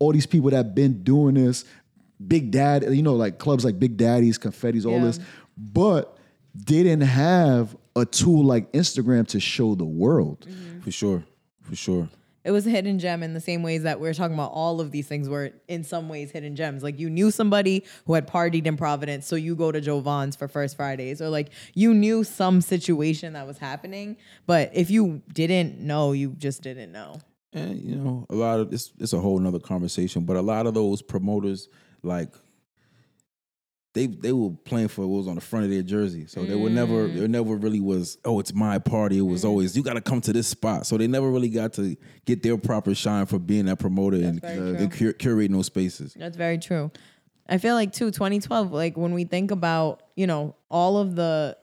B: all these people that been doing this, Big Dad, you know, like clubs like Big Daddies, Confettis, all
A: Yeah.
B: this, but they didn't have a tool like Instagram to show the world. Mm-hmm.
C: For sure. For sure.
A: it was a hidden gem in the same ways that we're talking about all of these things were in some ways hidden gems. Like you knew somebody who had partied in Providence, so you go to Joe Vaughn's for First Fridays, or like you knew some situation that was happening. But if you didn't know, you just didn't know.
C: And you know, a lot of it's it's a whole nother conversation. But a lot of those promoters, like they they were playing for what was on the front of their jersey. So they were never mm. it never really was, oh, it's my party. It was mm. always you gotta come to this spot. So they never really got to get their proper shine for being that promoter and,
A: very
C: and cur- curating those spaces.
A: That's very true. I feel like too 2012 like when we think about, you know, all of the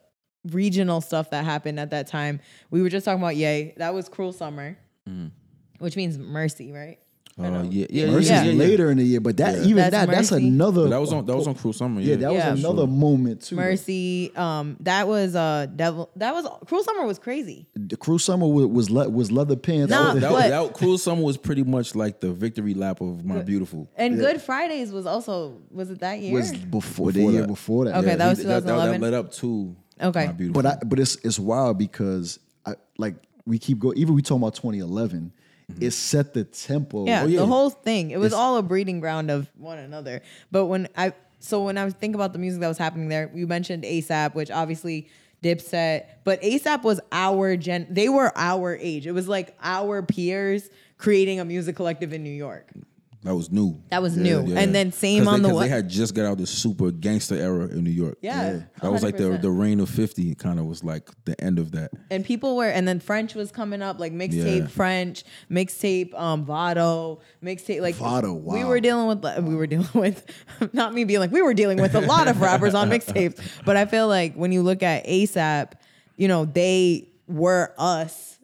A: regional stuff that happened at that time. We were just talking about Yay. That was Cruel Summer, mm. which means mercy, right?
C: Uh, yeah, yeah,
B: Mercy's
C: yeah, yeah, yeah.
B: later in the year, but that
C: Yeah.
B: even
A: That's
B: that that's
A: Mercy.
B: another.
C: But that was on that was on Cruel Summer. Yeah,
B: yeah, that was
A: Yeah.
B: another moment too.
A: Mercy. Um, that was uh devil. That was Cruel Summer was crazy.
B: The Cruel Summer was was, le- was leather pants.
A: Nah,
B: That was-
C: that,
A: But-
C: was, that Cruel Summer was pretty much like the victory lap of My Beautiful.
A: And Good Fridays was also was it that year?
B: was before the
C: Before
B: year
C: that.
B: before that.
A: Okay,
B: Yeah.
A: that was
C: He- that, that,
A: 2011.
C: led up to
A: Okay.
C: My Beautiful.
B: But I but it's it's wild because I like we keep going. Even we talking about 2011, it mm-hmm. set the tempo.
A: Yeah,
C: Oh, yeah.
A: the whole thing. It was
B: It's-
A: all a breeding ground of one another. But when I so when I think about the music that was happening there, you mentioned ASAP, which obviously Dipset, but ASAP was our gen. They were our age. It was like our peers creating a music collective in New York.
C: That was new.
A: That was new.
C: Yeah.
A: And then same on
C: they,
A: the what?
C: they had just got out the super gangster era in New York.
A: Yeah,
C: that was like the the reign of fifty. Kind of was like the end of that.
A: and people were and then French was coming up like mixtape
C: Yeah.
A: French mixtape um Vado mixtape like
B: Vado,
A: we were dealing with we were dealing <laughs> with not me being like we were dealing with a lot of rappers on mixtapes but I feel like when you look at ASAP you know they were us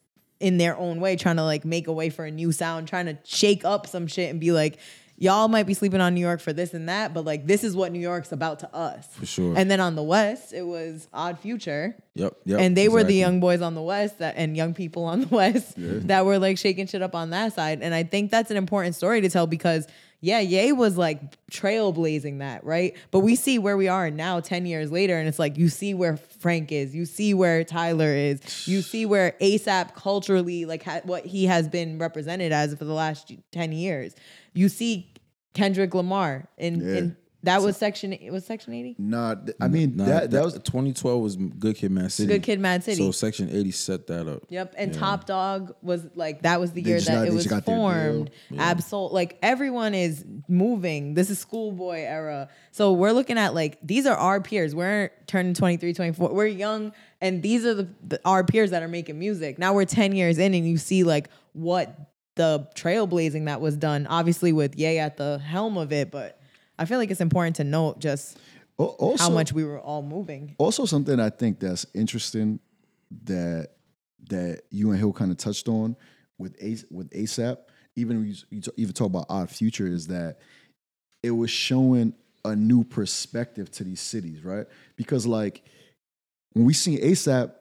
A: in their own way trying to like make a way for a new sound trying to shake up some shit and be like y'all might be sleeping on New York for this and that but like this is what New York's about to us for
C: sure.
A: and then on the west it was Odd Future
C: Yep. Yep.
A: and they were the young boys on the west that and young people on the <laughs> west that were like shaking shit up on that side and i think that's an important story to tell because yeah Ye was like trailblazing that right but we see where we are now 10 years later and it's like you see where frank is you see where tyler is you see where asap culturally like ha- what he has been represented as for the last 10 years you see kendrick lamar in,
B: Yeah.
A: in that was section it was section 80
B: Nah, th- I mean
C: Nah,
B: that that was
C: 2012 was Good Kid, Mad City.
A: Good Kid, Mad City.
C: So Section 80 set that up.
A: Yep, and Top Dawg was like that was the
B: They
A: year
B: just
A: that
B: got-
A: it
B: they
A: was
B: just got their deal.
A: formed. Absol like everyone is moving. This is schoolboy era. So we're looking at like these are our peers. We're turning 23, 24. We're young and these are the, the our peers that are making music. Now we're 10 years in and you see like what the trailblazing that was done obviously with Ye at the helm of it, but I feel like it's important to note just
B: also
A: how much we were all moving.
B: also something I think that's interesting that that you and Hil kind of touched on with with ASAP, even you, you t- even talk about Odd Future, is that it was showing a new perspective to these cities, right? Because like when we see ASAP,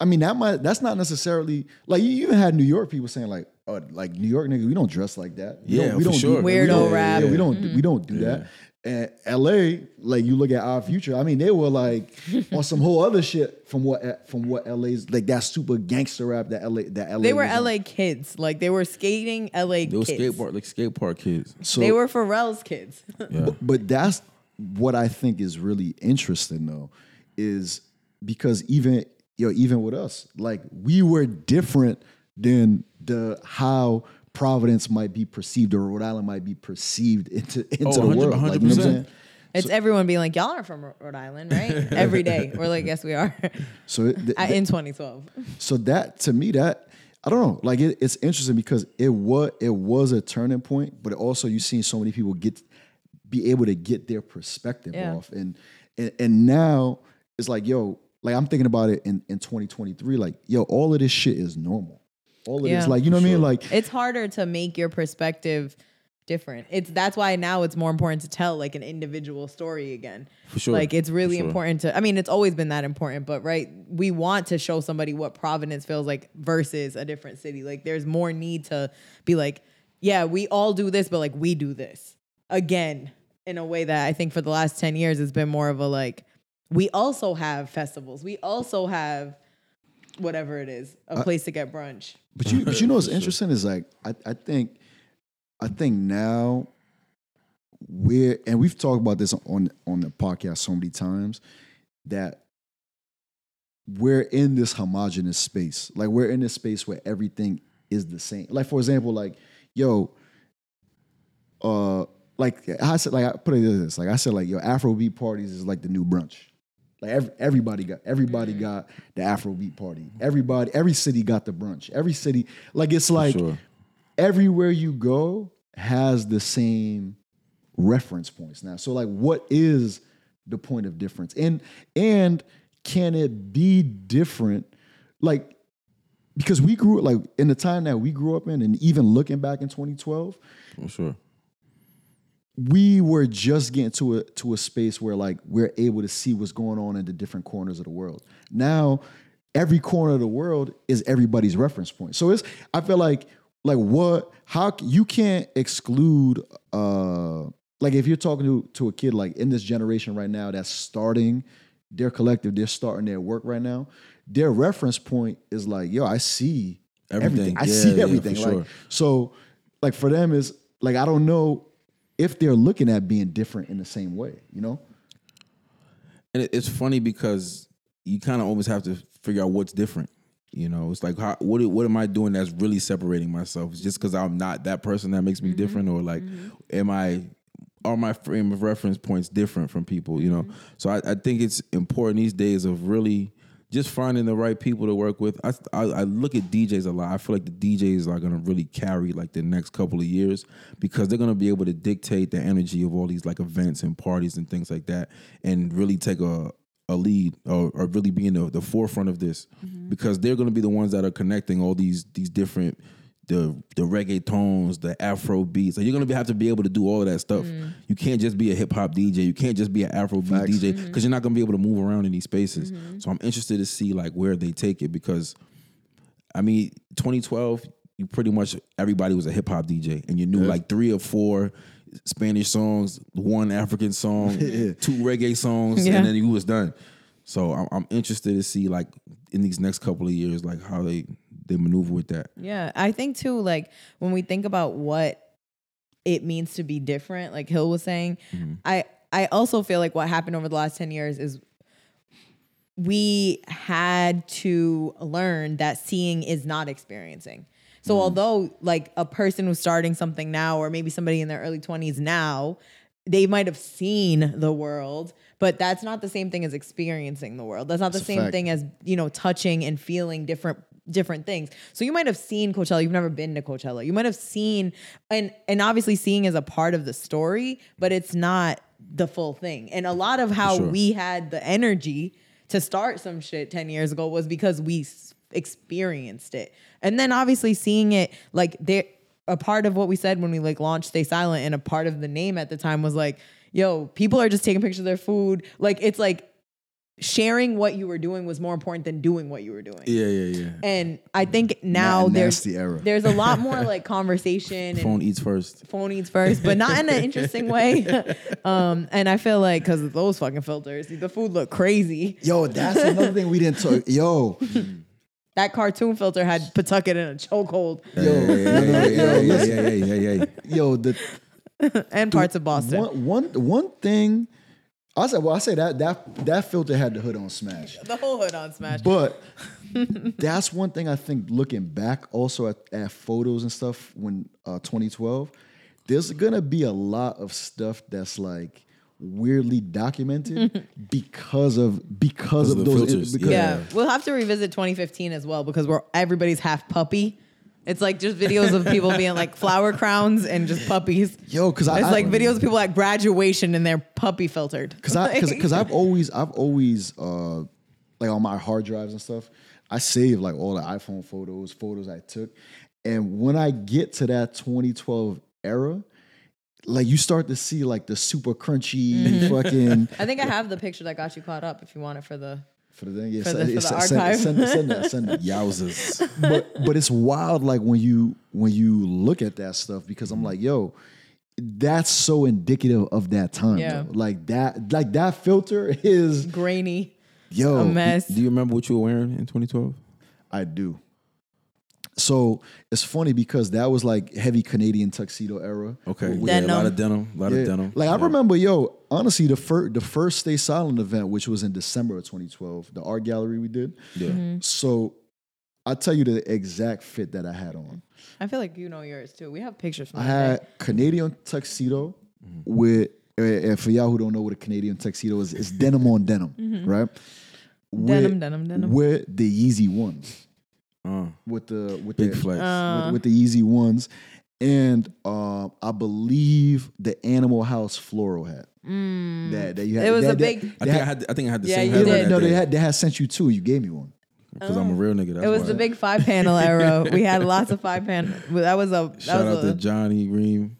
B: I mean that might that's not necessarily like you even had New York people saying like, oh, like New York nigga, we don't dress like that. We
C: Yeah,
B: don't, we
C: for
B: don't
C: sure.
B: do, we
A: Weirdo
B: don't-
A: rap.
B: Yeah, we don't do- we don't do mm. that. And LA, like you look at Odd Future, I mean, they were like <laughs> on some whole other shit from what from what LA's like that super gangster rap that LA that LA
A: They were
B: was on.
A: LA kids. Like they were skating LA
C: They were
A: kids.
C: skate park like skate park kids.
B: So,
A: they were Pharrell's kids. <laughs>
C: Yeah.
B: but that's what I think is really interesting though, is because even yo, even with us, like we were different than the how Providence might be perceived or Rhode Island might be perceived into <laughs> into
C: Oh,
B: the
C: 100
B: world. Like, you know what I'm
C: 100%.
B: saying?
A: It's everyone being like, y'all are from Rhode Island, right? <laughs> Every day. We're like, yes, we are. <laughs>
B: So it, th-
A: in 2012.
B: so that to me that I don't know like it, it's interesting because it was it was a turning point but also you've seen so many people get be able to get their perspective
A: Yeah.
B: off and, and and now it's like yo like I'm thinking about it in in 2023 like yo all of this shit is normal all of
A: Yeah.
B: this like you know what I mean like
A: It's harder to make your perspective different. It's that's why now it's more important to tell like an individual story again.
C: For sure.
A: Like it's really
C: sure.
A: important to I mean it's always been that important, but right, we want to show somebody what Providence feels like versus a different city. Like there's more need to be like, yeah, we all do this, but like we do this again in a way that I think for the last 10 years has been more of a like we also have festivals. We also have whatever it is, a place to get brunch.
B: But you, but you know what's <laughs> interesting is like I, I think, I think now we're and we've talked about this on on the podcast so many times that we're in this homogenous space. Like we're in this space where everything is the same. Like for example, like yo, uh, like I said, like I put it this, like I said, like yo, Afrobeat parties is like the new brunch. Like every, everybody got everybody mm-hmm. got the Afrobeat party. Everybody, every city got the brunch. Every city, like it's like
C: sure.
B: everywhere you go has the same reference points now. So like what is the point of difference? And and can it be different? Like, because we grew like in the time that we grew up in, and even looking back in 2012,
C: For sure.
B: We were just getting to a to a space where like we're able to see what's going on in the different corners of the world. Now, every corner of the world is everybody's reference point. So it's I feel like like what how you can't exclude uh like if you're talking to to a kid like in this generation right now that's starting their collective, they're starting their work right now. Their reference point is like, yo, I see
C: Everything.
B: I
C: Yeah,
B: see everything.
C: for
B: like
C: sure.
B: so, like for them is like I don't know if they're looking at being different in the same way. You know?
C: And it's funny because you kind of always have to figure out what's different. You know, it's like how, what what am I doing that's really separating myself? Is just because I'm not that person that makes me mm-hmm. different, or like, mm-hmm. am I are my frame of reference points different from people? You know, mm-hmm. so I, I think it's important these days of really just finding the right people to work with. I, I I look at DJs a lot. I feel like the DJs are gonna really carry like the next couple of years because they're gonna be able to dictate the energy of all these like events and parties and things like that, and really take a a lead or, or really be in the, the forefront of this mm-hmm. because they're going to be the ones that are connecting all these these different the the reggae tones, the Afro beats. Like you're gonna be, have to be able to do all of that stuff. Mm. You can't just be a hip hop DJ. You can't just be an Afro beat
B: Facts.
C: DJ because mm-hmm. you're not gonna be able to move around in these spaces. Mm-hmm. So I'm interested to see like where they take it because, I mean, 2012, you pretty much everybody was a hip hop DJ and you knew like three or four Spanish songs, one African song, <laughs> two reggae songs,
A: Yeah.
C: and then you was done. So I'm, I'm interested to see like in these next couple of years like how they they maneuver with that.
A: Yeah, I think too, like when we think about what it means to be different, like Hil was saying, mm-hmm. I I also feel like what happened over the last 10 years is we had to learn that seeing is not experiencing. So mm-hmm. although like a person who's starting something now or maybe somebody in their early 20s now, they might have seen the world, but that's not the same thing as experiencing the world. That's not the
B: That's
A: same
B: fact.
A: thing as, you know, touching and feeling different different things. So you might have seen Coachella, you've never been to Coachella. You might have seen and and obviously seeing is a part of the story, but it's not the full thing. And a lot of how
C: sure.
A: we had the energy to start some shit 10 years ago was because we s- experienced it. And then obviously seeing it like there a part of what we said when we like launched Stay Silent and a part of the name at the time was like, yo, people are just taking pictures of their food. Like it's like sharing what you were doing was more important than doing what you were doing.
C: Yeah, yeah, yeah.
A: And I think now
B: Na-
A: there's
B: nasty era.
A: there's a lot more like conversation
C: Phone
A: and
C: eats first.
A: phone eats first, but not in an interesting way. um, and I feel like because of those fucking filters, the food looked crazy.
B: Yo, that's another thing we didn't talk. Yo,
A: That cartoon filter had Pawtucket in a chokehold
B: yo,
C: yeah,
B: no, no,
C: yeah,
B: yo,
C: yeah,
B: listen,
C: yeah, yeah, yeah, yeah.
B: yo, the
A: and parts of Boston.
B: one one one thing. I said, well, I say that that that filter had the hood on smash. <laughs>
A: The whole hood on Smash.
B: But <laughs> that's one thing I think looking back also at, at photos and stuff when uh, 2012, there's gonna be a lot of stuff that's like weirdly documented <laughs> because of because
C: of
B: of those
C: filters,
B: because
A: yeah, we'll have to revisit 2015 as well because we're everybody's half puppy. It's like just videos of people being like flower crowns and just puppies.
B: yo because I
A: It's
B: I-
A: like videos of people at graduation and they're puppy filtered.
B: Cause I, cause, <laughs> cause I've always, I've always, uh, like on my hard drives and stuff, I save like all the iPhone photos, photos I took, and when I get to that 2012 era, like you start to see like the super crunchy fucking <laughs>
A: I think I have the picture that got you caught up. If you want it for the
B: for the thing. Yeah,
A: For
B: send-
A: the- for the
B: send- send-
A: archive.
B: Send, send that, send that. <laughs>
C: Yowzers.
B: but but it's wild like when you when you look at that stuff because I'm like, yo, that's so indicative of that time.
A: Yeah.
B: though. Like that, like that filter is
A: grainy,
B: yo.
A: a mess.
C: Do you remember what you were wearing in 2012?
B: I do. So it's funny because that was like heavy Canadian tuxedo era.
C: Okay.
B: we
C: had a lot of denim. A lot
B: yeah.
C: of denim.
B: Like I remember, yo, honestly, the first the first Stay Silent event, which was in December of 2012, the art gallery we did.
C: Yeah.
A: Mm-hmm.
B: So I'll tell you the exact fit that I had on.
A: I feel like you know yours too. We have pictures from
B: I
A: that
B: had
A: day.
B: Canadian tuxedo with, uh, and for y'all who don't know what a Canadian tuxedo is, it's denim on denim, right?
A: Mm-hmm. Denim,
B: With-
A: denim, denim.
B: With the Yeezy ones,
C: Uh,
B: with the with
C: big
B: the
C: flex.
A: Uh,
B: with, with the Yeezy ones, and um, I believe the Animal House floral hat. That, that you had.
A: Mm. It was
B: that,
A: a big-
B: That,
C: I think I had I think I had the
A: Yeah,
C: same
A: you did.
B: no, they had they had sent you two. You gave me one.
C: because I'm a real nigga. That's
A: It was
C: why.
A: the big five panel era. <laughs> We had lots of five panel. That was a that
C: Shout out
A: was
C: to Johnny Ream,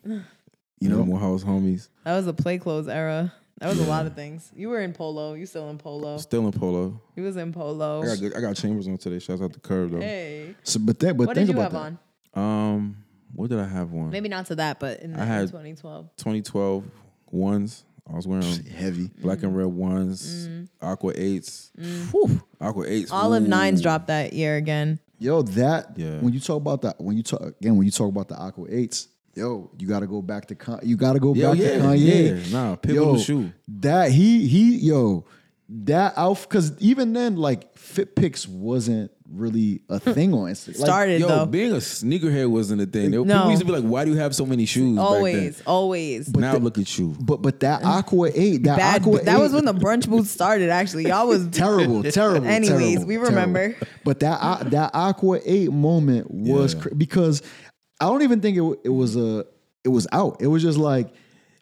C: you know, Animal House homies.
A: that was a play clothes era. That was a lot of things. You were in polo. You still in polo.
C: Still in polo.
A: He was in polo.
C: I got I got chambers on today. Shouts out to Curve though.
A: Hey,
B: So, but that, but
A: what
B: think
A: did you
B: about
A: have
B: that.
A: on?
C: Um, what did I have on?
A: Maybe not to that, but in,
C: I had-
A: 2012.
C: 2012 ones. I was wearing
B: Heavy.
C: black and red ones, aqua eights, Whew, aqua eights.
A: All of
C: ooh.
A: nines dropped that year again.
B: Yo, that
C: Yeah.
B: when you talk about that, when you talk again, when you talk about the Aqua Eights, yo, you got to go back to Con- you got to go
C: Yo,
B: back
C: yeah,
B: to Kanye.
C: yeah. Nah, pivotal
B: yo,
C: shoe.
B: That he he yo that outfit because even then like Fit Pics wasn't really a <laughs> thing on Instagram. Like,
A: Started
C: Yo,
A: though.
C: being a sneakerhead wasn't a thing. There-
A: No.
C: People used to be like, "Why do you have so many shoes?" back then?
A: Always, always.
C: now look at you.
B: but but that Aqua Eight, that
A: Bad.
B: Aqua
A: That
B: Eight,
A: was when the brunch booth started. Actually, y'all was <laughs>
B: terrible, terrible.
A: Anyways,
B: terrible,
A: we remember.
B: terrible. But that uh, that Aqua Eight moment was
C: Yeah.
B: cra- because I don't even think it it was a it was out. It was just like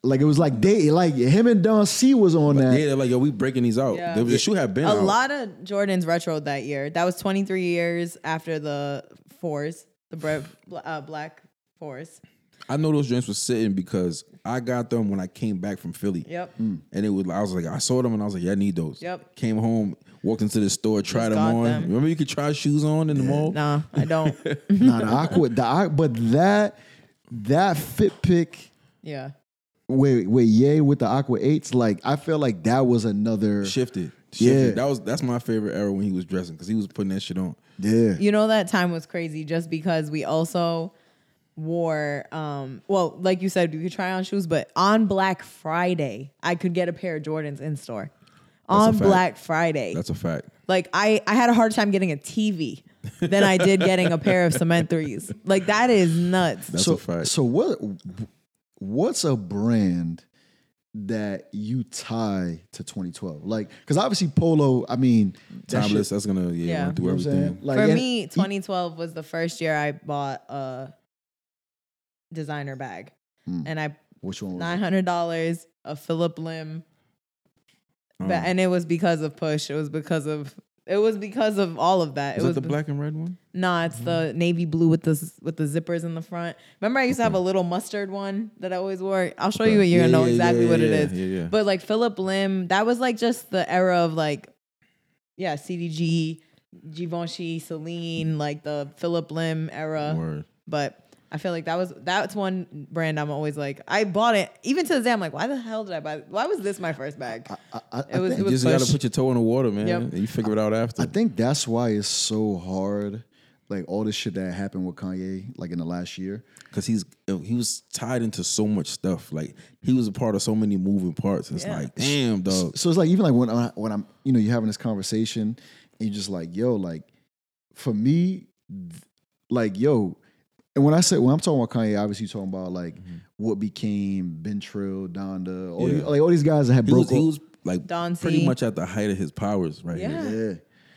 B: like it was like they like him and Don C was on that.
C: Yeah, they're like, "Yo, we breaking these out."
A: Yeah.
C: The, the shoe had been
A: a
C: out.
A: lot of Jordans retroed that year. That was 23 years after the fours, the bre- uh, black fours.
C: I know those joints were sitting because I got them when I came back from Philly.
A: Yep.
B: Mm.
C: And it was I was like, I saw them and I was like, yeah, I need those.
A: Yep.
C: Came home, walked into the store, tried them on.
A: them.
C: Remember you could try shoes on in the mall?
A: Nah, I don't. <laughs>
B: Nah, the Aqua, the Aqua- but that that fit pick
A: yeah.
B: wait wait yay with the Aqua Eights, like I feel like that was another
C: Shifted. Shifted.
B: Yeah.
C: That was that's my favorite era when he was dressing because he was putting that shit on.
B: yeah.
A: You know that time was crazy just because we also wore um well like you said you could try on shoes but on Black Friday I could get a pair of Jordans in store. On. Black Friday.
C: That's a fact.
A: like I I had a harder time getting a TV than I did getting a pair of cement threes. Like that is nuts.
C: That's
B: so
C: a fact.
B: so what what's a brand that you tie to 2012? Like, because obviously Polo, I mean, that
C: Timeless.
B: shit-
C: That's gonna yeah,
A: Yeah.
C: run through
B: you know what I'm saying?
C: everything.
B: Like,
A: For
B: and-
A: me, 2012 was the first year I bought a designer bag.
B: Hmm.
A: And I
B: which one? Was
A: nine hundred dollars, a Phillip Lim, Mm.
C: Oh.
A: ba- and it was because of Push. It was because of it was because of all of that.
C: Is
A: it was
C: the
A: be-
C: black and red one?
A: Nah, it's the mm. navy blue with the with the zippers in the front. Remember, I used to have a little mustard one that I always wore. I'll show you, and you're
C: Yeah,
A: gonna know
C: yeah,
A: exactly
C: yeah,
A: what it is. But like Phillip Lim, that was like just the era of like, yeah, CDG, Givenchy, Celine, like the Phillip Lim era.
C: Word.
A: But I feel like that was that's one brand I'm always like I bought it even to this day I'm like why the hell did I buy why was this my first bag?
B: I, I,
A: It was-
B: think,
A: it
C: You
A: was
C: just gotta put your toe in the water, man.
A: Yep.
C: And you figure it out after.
B: I think that's why it's so hard. Like all this shit that happened with Kanye, like in the last year.
C: because he's he was tied into so much stuff. Like he was a part of so many moving parts. It's
A: Yeah.
C: like, damn, dog.
B: So it's like even like when I, when I'm you know you're having this conversation and you're just like yo like for me like yo and when I say when I'm talking about Kanye obviously you're talking about like mm-hmm. what became Been Trill Donda all
C: Yeah.
B: these, like all these guys that had
C: He was,
B: broke
C: he
B: up.
C: was like
A: Don
C: pretty
A: C.
C: much at the height of his powers right
A: Yeah.
C: here.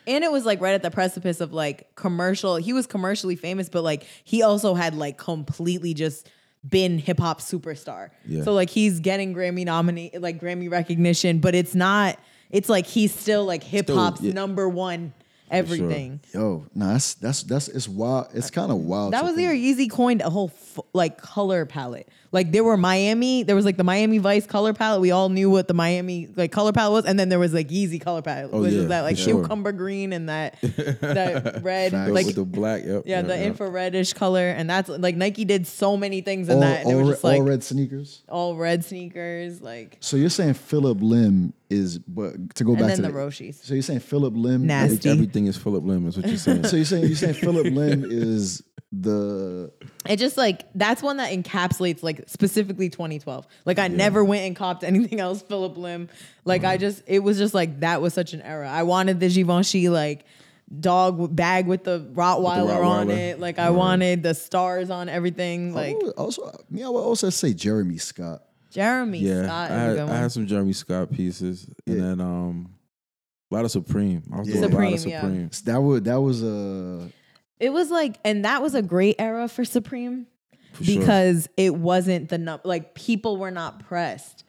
B: yeah
A: And it was like right at the precipice of like commercial. He was commercially famous, but like he also had like completely just been hip hop superstar.
C: Yeah.
A: So like he's getting Grammy nominate like Grammy recognition, but it's not. It's like he's still like hip hop's
C: yeah.
A: number one everything.
B: yo nah that's that's that's it's wild it's kind of uh, wild
A: That was the year Yeezy coined a whole f- like color palette. Like there were Miami, there was like the Miami Vice color palette. We all knew what the Miami like color palette was, and then there was like Yeezy color palette,
C: Oh,
A: which
C: yeah,
A: is that like
C: sure.
A: cucumber green and that <laughs> that red,
B: Facts.
A: like
C: with the black, yep,
A: yeah,
C: yep,
A: the
C: yep.
A: infraredish color, and that's like Nike did so many things in
B: all,
A: that. And
B: all,
A: were
B: re-
A: just like
B: all red sneakers
A: all red sneakers, like
B: so you're saying Phillip Lim is but to go
A: and
B: back
A: then
B: to
A: the Roshes.
B: so you're saying Phillip Lim
A: Nasty.
C: Everything is Phillip Lim. Is what you're saying. <laughs>
B: so you're saying you're saying Phillip Lim <laughs> is the
A: It just like that's one that encapsulates like specifically 2012. Like I never went and copped anything else Phillip Lim. Like I just it was just like that was such an era. I wanted the Givenchy like dog bag with the Rottweiler, on
C: Rottweiler.
A: it. Like I wanted the stars on everything. Like
B: I would also me I would also say Jeremy Scott
A: Jeremy
C: yeah,
A: Scott
C: I had, I had some Jeremy Scott pieces, and
B: Yeah.
C: then um, a lot of Supreme. I was
B: Yeah.
C: doing a lot
A: Supreme,
C: of
A: yeah.
C: Supreme.
B: that would that was a
A: It was like, and that was a great era for Supreme
C: sure.
A: because it wasn't the num like people were not pressed.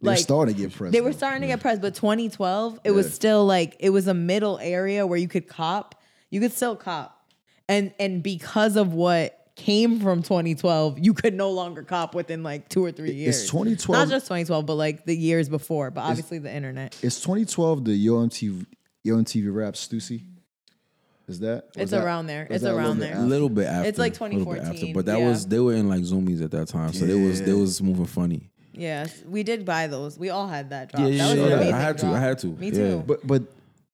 B: They're
A: Like
B: starting to get pressed.
A: they were
B: though.
A: starting to get pressed, but 2012 it was still like it was a middle area where you could cop. You could still cop, and and because of what came from 2012, you could no longer cop within like two or three years.
B: It's 2012
A: not just 2012, but like the years before. But obviously the internet.
B: It's 2012 the Yo MTV Yo MTV Rap Stussy. Is that?
A: It's
B: that-
A: around there. It's
B: that a little
A: around there.
C: A
B: after?
C: little bit after.
A: It's like
C: a little bit
A: 2014,
C: But that
A: yeah.
C: was they were in like zoomies at that time, so they was they
B: Yeah.
C: was moving funny.
A: Yes, we did buy those. We all had that drop.
C: Yeah, yeah,
A: that was
C: yeah, yeah. I had to, I had to,
A: Me
C: yeah.
A: too.
B: But but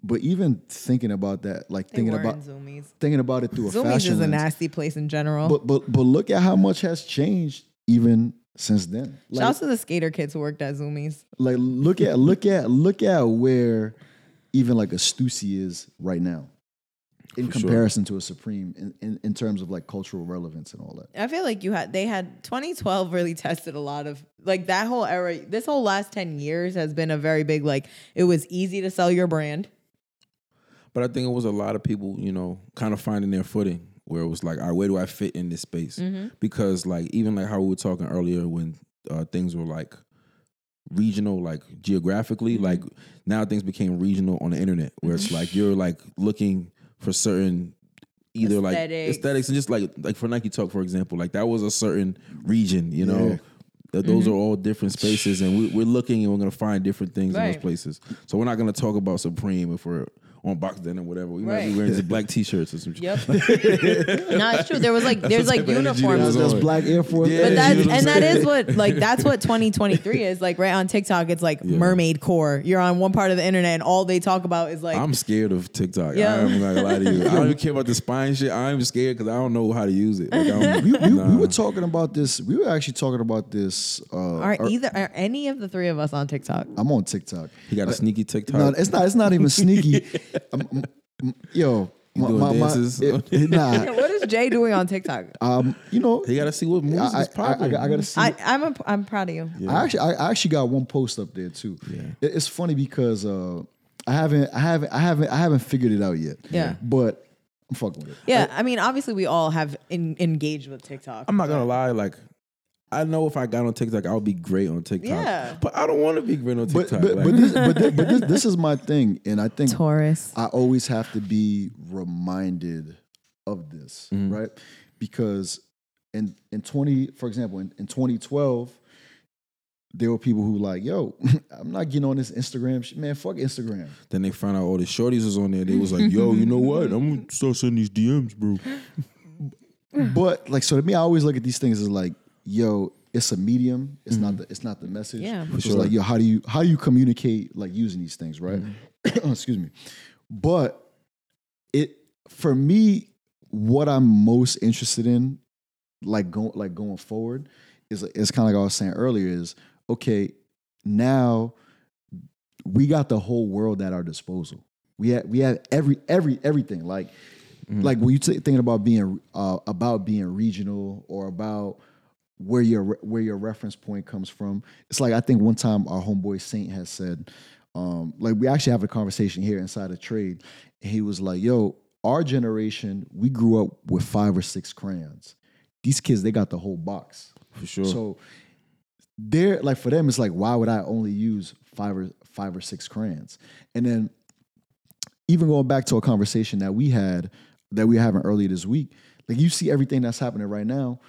B: but even thinking about that, like
A: they
B: thinking about
A: Zoomies.
B: thinking about it through a
A: Zoomies
B: fashion
A: is a
B: lens.
A: nasty place in general.
B: But but but look at how much has changed even since then. Like,
A: Shouts to the skater kids who worked at Zoomies.
B: like look at look at look at where even like a Stussy is right now. In
C: For sure.
B: comparison to a Supreme in, in, in terms of like cultural relevance and all that.
A: I feel like you had they had 2012 really tested a lot of like that whole era. This whole last 10 years has been a very big like it was easy to sell your brand.
C: But I think it was a lot of people, you know, kind of finding their footing where it was like, all right, where do I fit in this space?
A: Mm-hmm.
C: Because like even like how we were talking earlier when uh, things were like regional, like geographically,
A: Mm-hmm.
C: like now things became regional on the internet where it's like you're like looking for certain either like
A: Aesthetics.
C: aesthetics and just like like for Nike Talk for example, like that was a certain region, you know.
B: Yeah.
C: That those
A: Mm-hmm.
C: are all different spaces, and we, we're looking and we're gonna find different things in those places. So we're not gonna talk about Supreme if we're on Boxden or whatever. We might be
A: Right.
C: wearing black <laughs> t-shirts or some shit.
A: Yep. <laughs> no, it's true. There was like there's
C: the
A: like
C: type of energy that
A: uniforms.
C: was
B: Those black Air Force.
C: Yeah,
A: But
C: you
A: that's
C: know what I'm
A: and that what like <laughs> that's what 2023 is like right on TikTok. It's like
C: Yeah.
A: mermaid core. You're on one part of the internet and all they talk about is like
C: I'm scared of TikTok.
A: Yeah.
C: I'm not gonna lie to you. I don't even care about the spine shit. I'm scared because I don't know how to use it. Like, I don't,
B: we, we,
C: nah.
B: we were talking about this. We were actually talking about this. Uh,
A: are
B: or-
A: either are any of the three of us on TikTok?
B: I'm on TikTok.
C: He got a sneaky TikTok.
B: No, it's not. It's not even sneaky. Um, um, yo, my,
C: doing
B: my, my-
C: dances?
B: it- it- nah. <laughs>
A: what is Jay doing on TikTok?
B: Um, you know,
C: he got to see what moves
B: I,
C: is
B: I, I,
C: popping.
B: I gotta see.
A: I, I'm a, I'm proud of you.
B: I actually, I I actually got one post up there too.
C: Yeah.
B: It- it's funny because uh, I haven't, I haven't, I haven't, I haven't figured it out yet.
A: Yeah.
B: but I'm fucking with it.
A: Yeah, I mean, obviously, we all have in, engaged with TikTok.
C: I'm not gonna lie. Like, I know if I got on TikTok, I'll be great on TikTok.
A: Yeah.
C: but I don't want to be great on
B: But
C: TikTok.
B: but,
C: like-
B: but, this, but, this, <laughs> but this, this is my thing, and I think
A: Taurus.
B: I always have to be reminded of this,
C: Mm-hmm.
B: right? Because in in 20, for example, in, in 2012, there were people who like, yo, <laughs> I'm not getting on this Instagram shit. Man, fuck Instagram.
C: then they found out all the shorties was on there. They was like, "Yo, <laughs> you know what? I'm gonna start sending these DMs, bro."
B: But like, so to me, I always look at these things as like, yo, it's a medium. It's not mm-hmm. the it's not the message.
A: Yeah. For
B: It's
C: sure.
B: like, yo, how do you how do you communicate like using these things, right? Mm-hmm. <coughs> Excuse me. But it for me, what I'm most interested in, like going like going forward, is is kind of like I was saying earlier, is okay, now we got the whole world at our disposal. We had we have every every everything like mm-hmm. like when you t- thinking about being uh, about being regional or about where your where your reference point comes from. It's like I think one time our homeboy Saint has said, um, like we actually have a conversation here inside of trade, and he was like, "Yo, our generation, we grew up with five or six crayons. These kids, they got the whole box.
C: For sure.
B: So they're like for them, it's like, why would I only use five or five or six crayons? And then even going back to a conversation that we had that we were having earlier this week, like you see everything that's happening right now,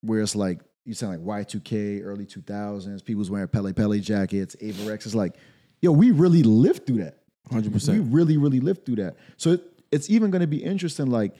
B: where it's like you sound like Y2K, early 2000s, people's wearing Pelle Pelle jackets, Avirex. It's like, yo, we really lived through that.
C: 100%.
B: We
C: percent.
B: really, really lived through that. So it, it's even going to be interesting. Like,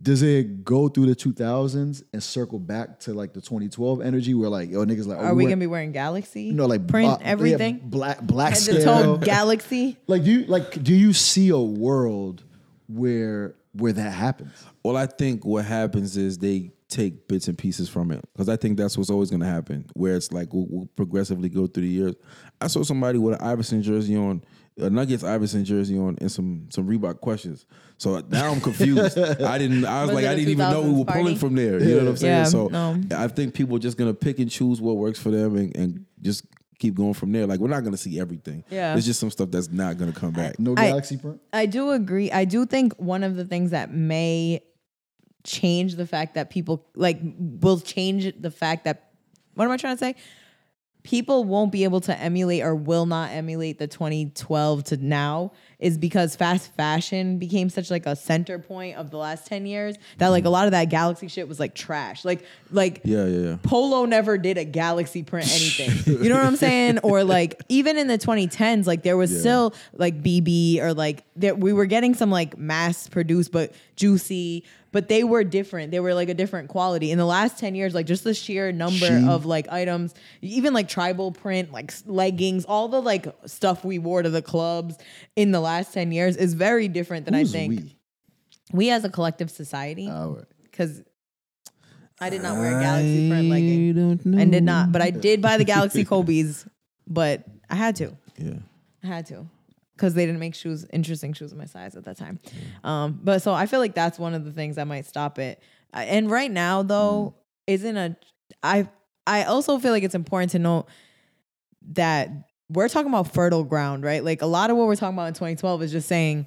B: does it go through the 2000s and circle back to like the 2012 energy where like, yo, niggas like, oh,
A: Are we
B: wear-
A: gonna be wearing Galaxy?
B: you know, like
A: print
B: uh, yeah,
A: everything.
B: black, black
A: Head to toe
B: scale. <laughs>
A: Galaxy.
B: Like, do you like? Do you see a world where where that happens?
C: Well, I think what happens is they take bits and pieces from it because I think that's what's always going to happen. Where it's like we'll, we'll progressively go through the years. I saw somebody with an Iverson jersey on, a Nuggets Iverson jersey on, and some some Reebok questions. So now I'm confused. <laughs> I didn't. I was,
A: Was
C: like, I didn't even know we
A: 2000s
C: were pulling from there. You know what I'm saying?
A: Yeah,
C: so
A: no.
C: I think people are just going to pick and choose what works for them and, and just keep going from there. Like we're not going to see everything.
A: Yeah.
C: there's just some stuff that's not going to come back.
B: No
A: I-
B: print.
A: I do agree. I do think one of the things that may change the fact that people like will change the fact that what am I trying to say? People won't be able to emulate or will not emulate the 2012 to now is because fast fashion became such like a center point of the last 10 years that like a lot of that galaxy shit was like trash. Like like
C: Yeah, yeah, yeah.
A: Polo never did a galaxy print <laughs> anything. you know what I'm saying? Or like even in the 2010s, like there was
C: Yeah.
A: still like BB or like there, we were getting some like mass produced but juicy, but they were different. They were like a different quality. In the last 10 years, like just the sheer number
B: Shein.
A: of like items, even like tribal print, like s- leggings, all the like stuff we wore to the clubs in the last 10 years is very different than
B: Who's
A: I think.
B: we?
A: We as a collective society,
B: All right.
A: because I did not wear a galaxy print legging.
C: Know.
A: I did not, but I did buy the <laughs> Galaxy Kobe's, but I had to.
C: Yeah.
A: I had to. Because they didn't make shoes, interesting shoes in my size at that time. Um, but so I feel like that's one of the things that might stop it. And right now, though, isn't a I I also feel like it's important to note that we're talking about fertile ground, right? Like a lot of what we're talking about in 2012 is just saying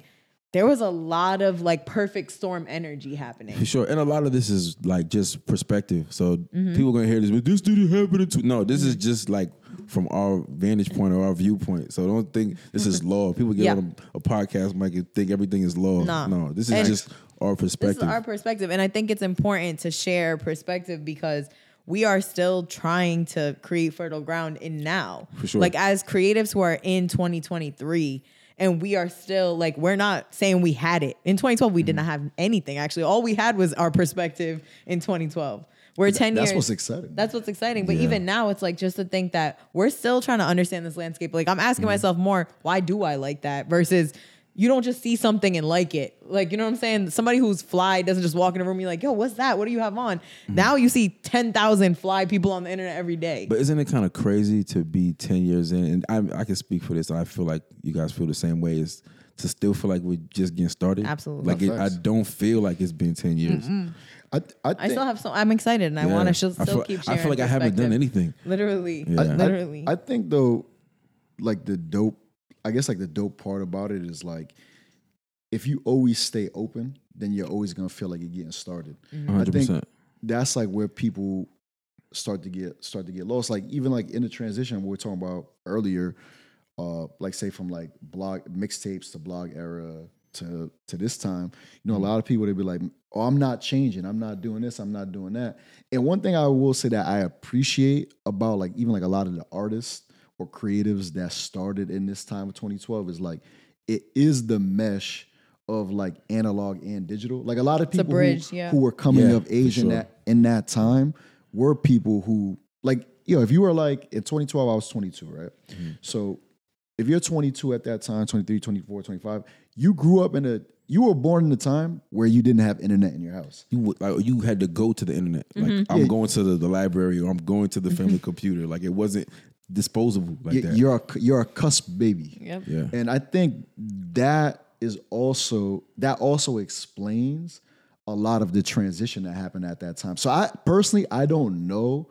A: there was a lot of like perfect storm energy happening.
C: For sure. And a lot of this is like just perspective. So
A: Mm-hmm.
C: people gonna hear this, but this didn't happen to no, this is just like from our vantage point or our viewpoint. So don't think this is <laughs> law. People get
A: Yeah.
C: on a, a podcast and think everything is law.
A: Nah.
C: No, this is
A: And-
C: just our perspective.
A: This is our perspective, and I think it's important to share perspective because we are still trying to create fertile ground in now.
C: For sure.
A: Like as creatives who are in 2023, and we are still like we're not saying we had it in 2012. We did not have anything actually. All we had was our perspective in 2012. We're 10
B: That's
A: years.
B: what's exciting.
A: That's what's exciting. But
C: Yeah.
A: even now, it's like just to think that we're still trying to understand this landscape. Like I'm asking
C: Mm-hmm.
A: myself more, why do I like that? Versus you don't just see something and like it. Like, you know what I'm saying? Somebody who's fly doesn't just walk in a room and be like, yo, what's that? What do you have on? Now you see 10,000 fly people on the internet every day.
C: Mm-hmm. But isn't it kind of crazy to be 10 years in? And I, I can speak for this. I feel like you guys feel the same way is to still feel like we're just getting started.
A: Absolutely.
C: Like it, I don't feel like it's been 10 years.
B: I, I,
A: I
B: think,
A: still have so I'm excited and I want to still
C: I feel,
A: keep
C: I feel like I haven't done anything.
A: Literally.
C: Yeah.
B: I-
C: I-
A: Literally.
B: I think though, like the dope, I guess like the dope part about it is like, if you always stay open, then you're always gonna feel like you're getting started.
A: Mm-hmm.
B: I
C: 100%.
B: think that's like where people start to get start to get lost. Like even like in the transition we were talking about earlier, uh, like say from like blog mixtapes to blog era to to this time, you know, a lot of people they'd be like, "Oh, I'm not changing. I'm not doing this. I'm not doing that." And one thing I will say that I appreciate about like even like a lot of the artists or creatives that started in this time of 2012 is like it is the mesh of like analog and digital. Like a lot of people who-
A: bridge,
B: who,
A: yeah.
B: were coming
C: Yeah,
B: of age
C: for
B: in that in that time were people who like you know if you were like in 2012 I was 22 right
C: Mm-hmm.
B: so if you're 22 at that time 23 24 25 you grew up in a you were born in a time where you didn't have internet in your house
C: you would- like you had to go to the internet. Like I'm
B: Yeah.
C: going to the, the library or I'm going to the family <laughs> computer. Like it wasn't disposable like
B: You-
C: that.
B: you're a you're a cusp baby
A: Yep.
C: yeah.
B: And I think that is also that also explains a lot of the transition that happened at that time. So I personally I don't know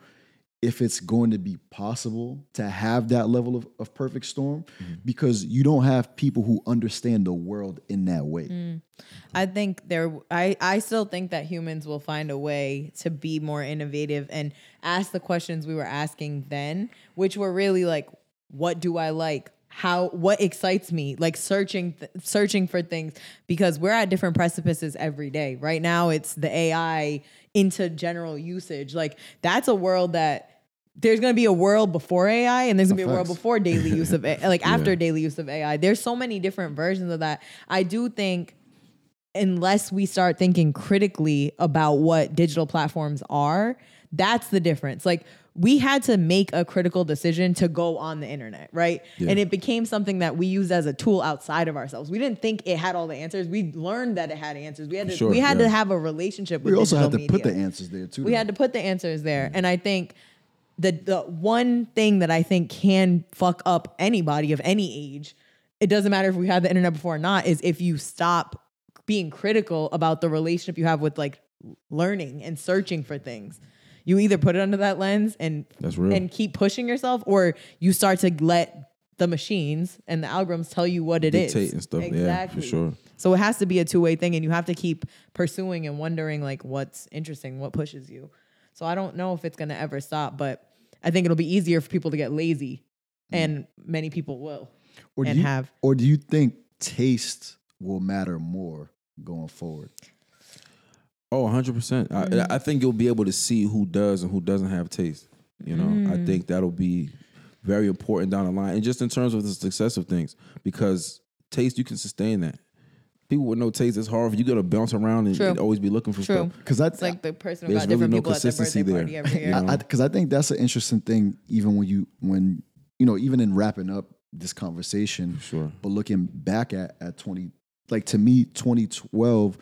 B: if it's going to be possible to have that level of, of perfect storm mm-hmm. because you don't have people who understand the world in that way. Mm.
A: I think there I, I still think that humans will find a way to be more innovative and ask the questions we were asking then, which were really like, what do I like? How what excites me? Like searching th- searching for things because we're at different precipices every day. Right now it's the AI into general usage. Like that's a world that there's going to be a world before AI and there's going to be a world before <laughs> daily use of A- like after daily use of AI. There's so many different versions of that. I do think unless we start thinking critically about what digital platforms are, that's the difference. Like we had to make a critical decision to go on the internet, right? And it became something that we used as a tool outside of ourselves. We didn't think it had all the answers. We learned that it had answers. We had to
C: Sure,
A: we had
C: yeah.
A: to have a relationship with
B: We also had to put the answers there too.
A: We
B: though.
A: had to put the answers there. And I think the the one thing that I think can fuck up anybody of any age, it doesn't matter if we had the internet before or not, is if you stop being critical about the relationship you have with like learning and searching for things. You either put it under that lens and
C: That's real.
A: and keep pushing yourself, or you start to let the machines and the algorithms tell you what it is.
C: Dictate and stuff. Yeah, for sure.
A: So it has to be a two way thing, and you have to keep pursuing and wondering like what's interesting, what pushes you. So I don't know if it's gonna ever stop, but I think it'll be easier for people to get lazy, and many people will.
B: Or do
A: and
B: you,
A: have-
B: or do you think taste will matter more going forward?
C: Oh, 100%.
A: Mm-hmm.
C: I, I think you'll be able to see who does and who doesn't have taste. You know,
A: Mm.
C: I think that'll be very important down the line. And just in terms of the success of things, because taste, you can sustain that. People with no taste, it's hard. You got to bounce around and, and always be looking for
A: True.
C: stuff.
B: Because I,
A: It's like the person who
C: There's
A: got
C: really
A: different
C: no
A: people at their
C: consistency
A: birthday
C: there.
A: party every year.
C: You know?
B: because I, think that's an interesting thing. Even when you when you know even in wrapping up this conversation,
C: Sure.
B: But looking back at at twenty, like to me, twenty twelve,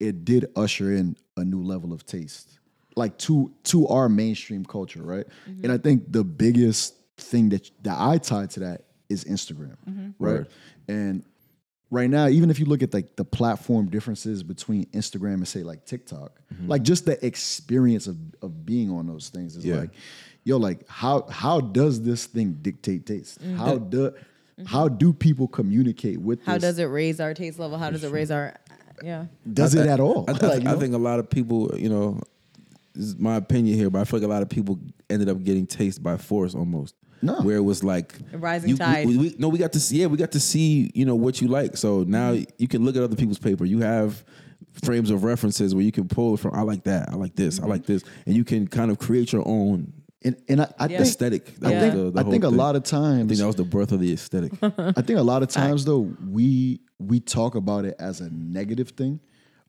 B: it did usher in a new level of taste, like to to our mainstream culture, right?
A: Mm-hmm.
B: And I think the biggest thing that that I tied to that is Instagram,
A: Mm-hmm.
B: right?
C: Word.
B: And right now, even if you look at like the platform differences between Instagram and say like TikTok, like just the experience of of being on those things is
C: Yeah.
B: like, yo, like how how does this thing dictate taste? How do how do people communicate with
A: Mm-hmm. How
B: this?
A: does it raise our taste level? How does it raise our yeah?
B: does it at all?
C: I, I,
B: Like,
C: I think a lot of people, you know, this is my opinion here, but I feel like a lot of people ended up getting taste by force almost.
B: No.
C: Where it was like
A: A rising
C: you-
A: tide.
C: We, we- no, we got to see. Yeah, we got to see. You know what you like. So now
A: Mm-hmm.
C: you can look at other people's paper. You have frames of references where you can pull from. I like that. I like this.
A: Mm-hmm.
C: I like this, and you can kind of create your own
B: and and I, I
A: Yeah.
B: think
C: aesthetic.
B: I
C: That was
B: think
C: the- the
B: I
C: whole
B: think a
C: thing.
B: lot of times.
C: I think that was the birth of the aesthetic. <laughs>
B: I think a lot of times though we we talk about it as a negative thing,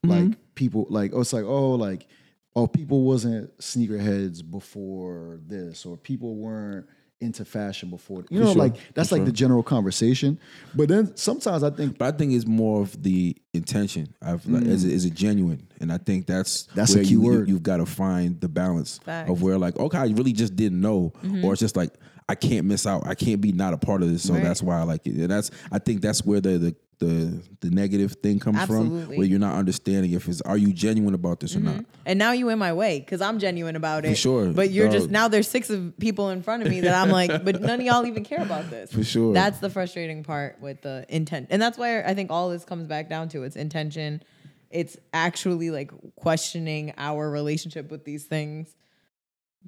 C: Mm-hmm.
B: like people like oh it's like oh like oh people wasn't sneakerheads before this or people weren't into fashion before you know
C: sure,
B: like that's
C: for
B: like
C: sure.
B: the general conversation, but then sometimes I think
C: But I think it's more of the intention. I've like, is, it, is it genuine? And I think that's
B: Mm. That's a key
C: you,
B: word.
C: You, have got to find the balance
A: Facts.
C: of where like okay, I really just didn't know, or it's just like I can't miss out. I can't be not a part of this, so
A: Right.
C: that's why I like it. And that's I think that's where the the the, the negative thing comes from, where you're not understanding if it's are you genuine about this or not.
A: And now you in my way because I'm genuine about it.
C: For sure,
A: But you're just now there's six of people in front of me that I'm like, <laughs> but none of y'all even care about this.
C: For sure.
A: That's the frustrating part with the intent. And that's why I think all this comes back down to it's intention. It's actually like questioning our relationship with these things.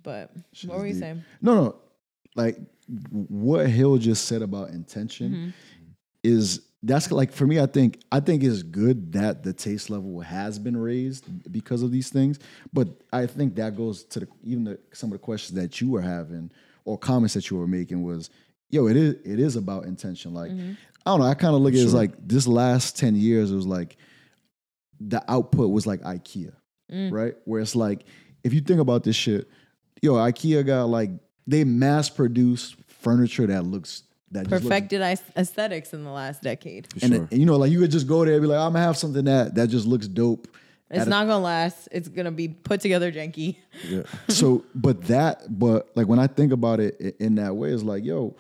A: But what were you
B: deep.
A: saying?
B: no no like what Hil just said about intention
A: Mm-hmm.
B: is that's like for me I think I think it's good that the taste level has been raised because of these things but I think that goes to the even the, some of the questions that you were having or comments that you were making was yo it is it is about intention like
A: Mm-hmm.
B: I don't know I kind of look at it as like this last 10 years it was like the output was like IKEA
A: Mm.
B: right where it's like if you think about this shit yo IKEA got like they mass produce furniture that looks that just looks
A: Perfected aesthetics in the last decade.
B: And,
C: sure.
B: and you know, like you could just go there and be like, oh, I'm gonna have something that that just looks dope.
A: It's
B: at a-
A: not gonna last. It's gonna be put together janky.
C: yeah. <laughs>
B: so, but that, but like when I think about it in that way, it's like, yo,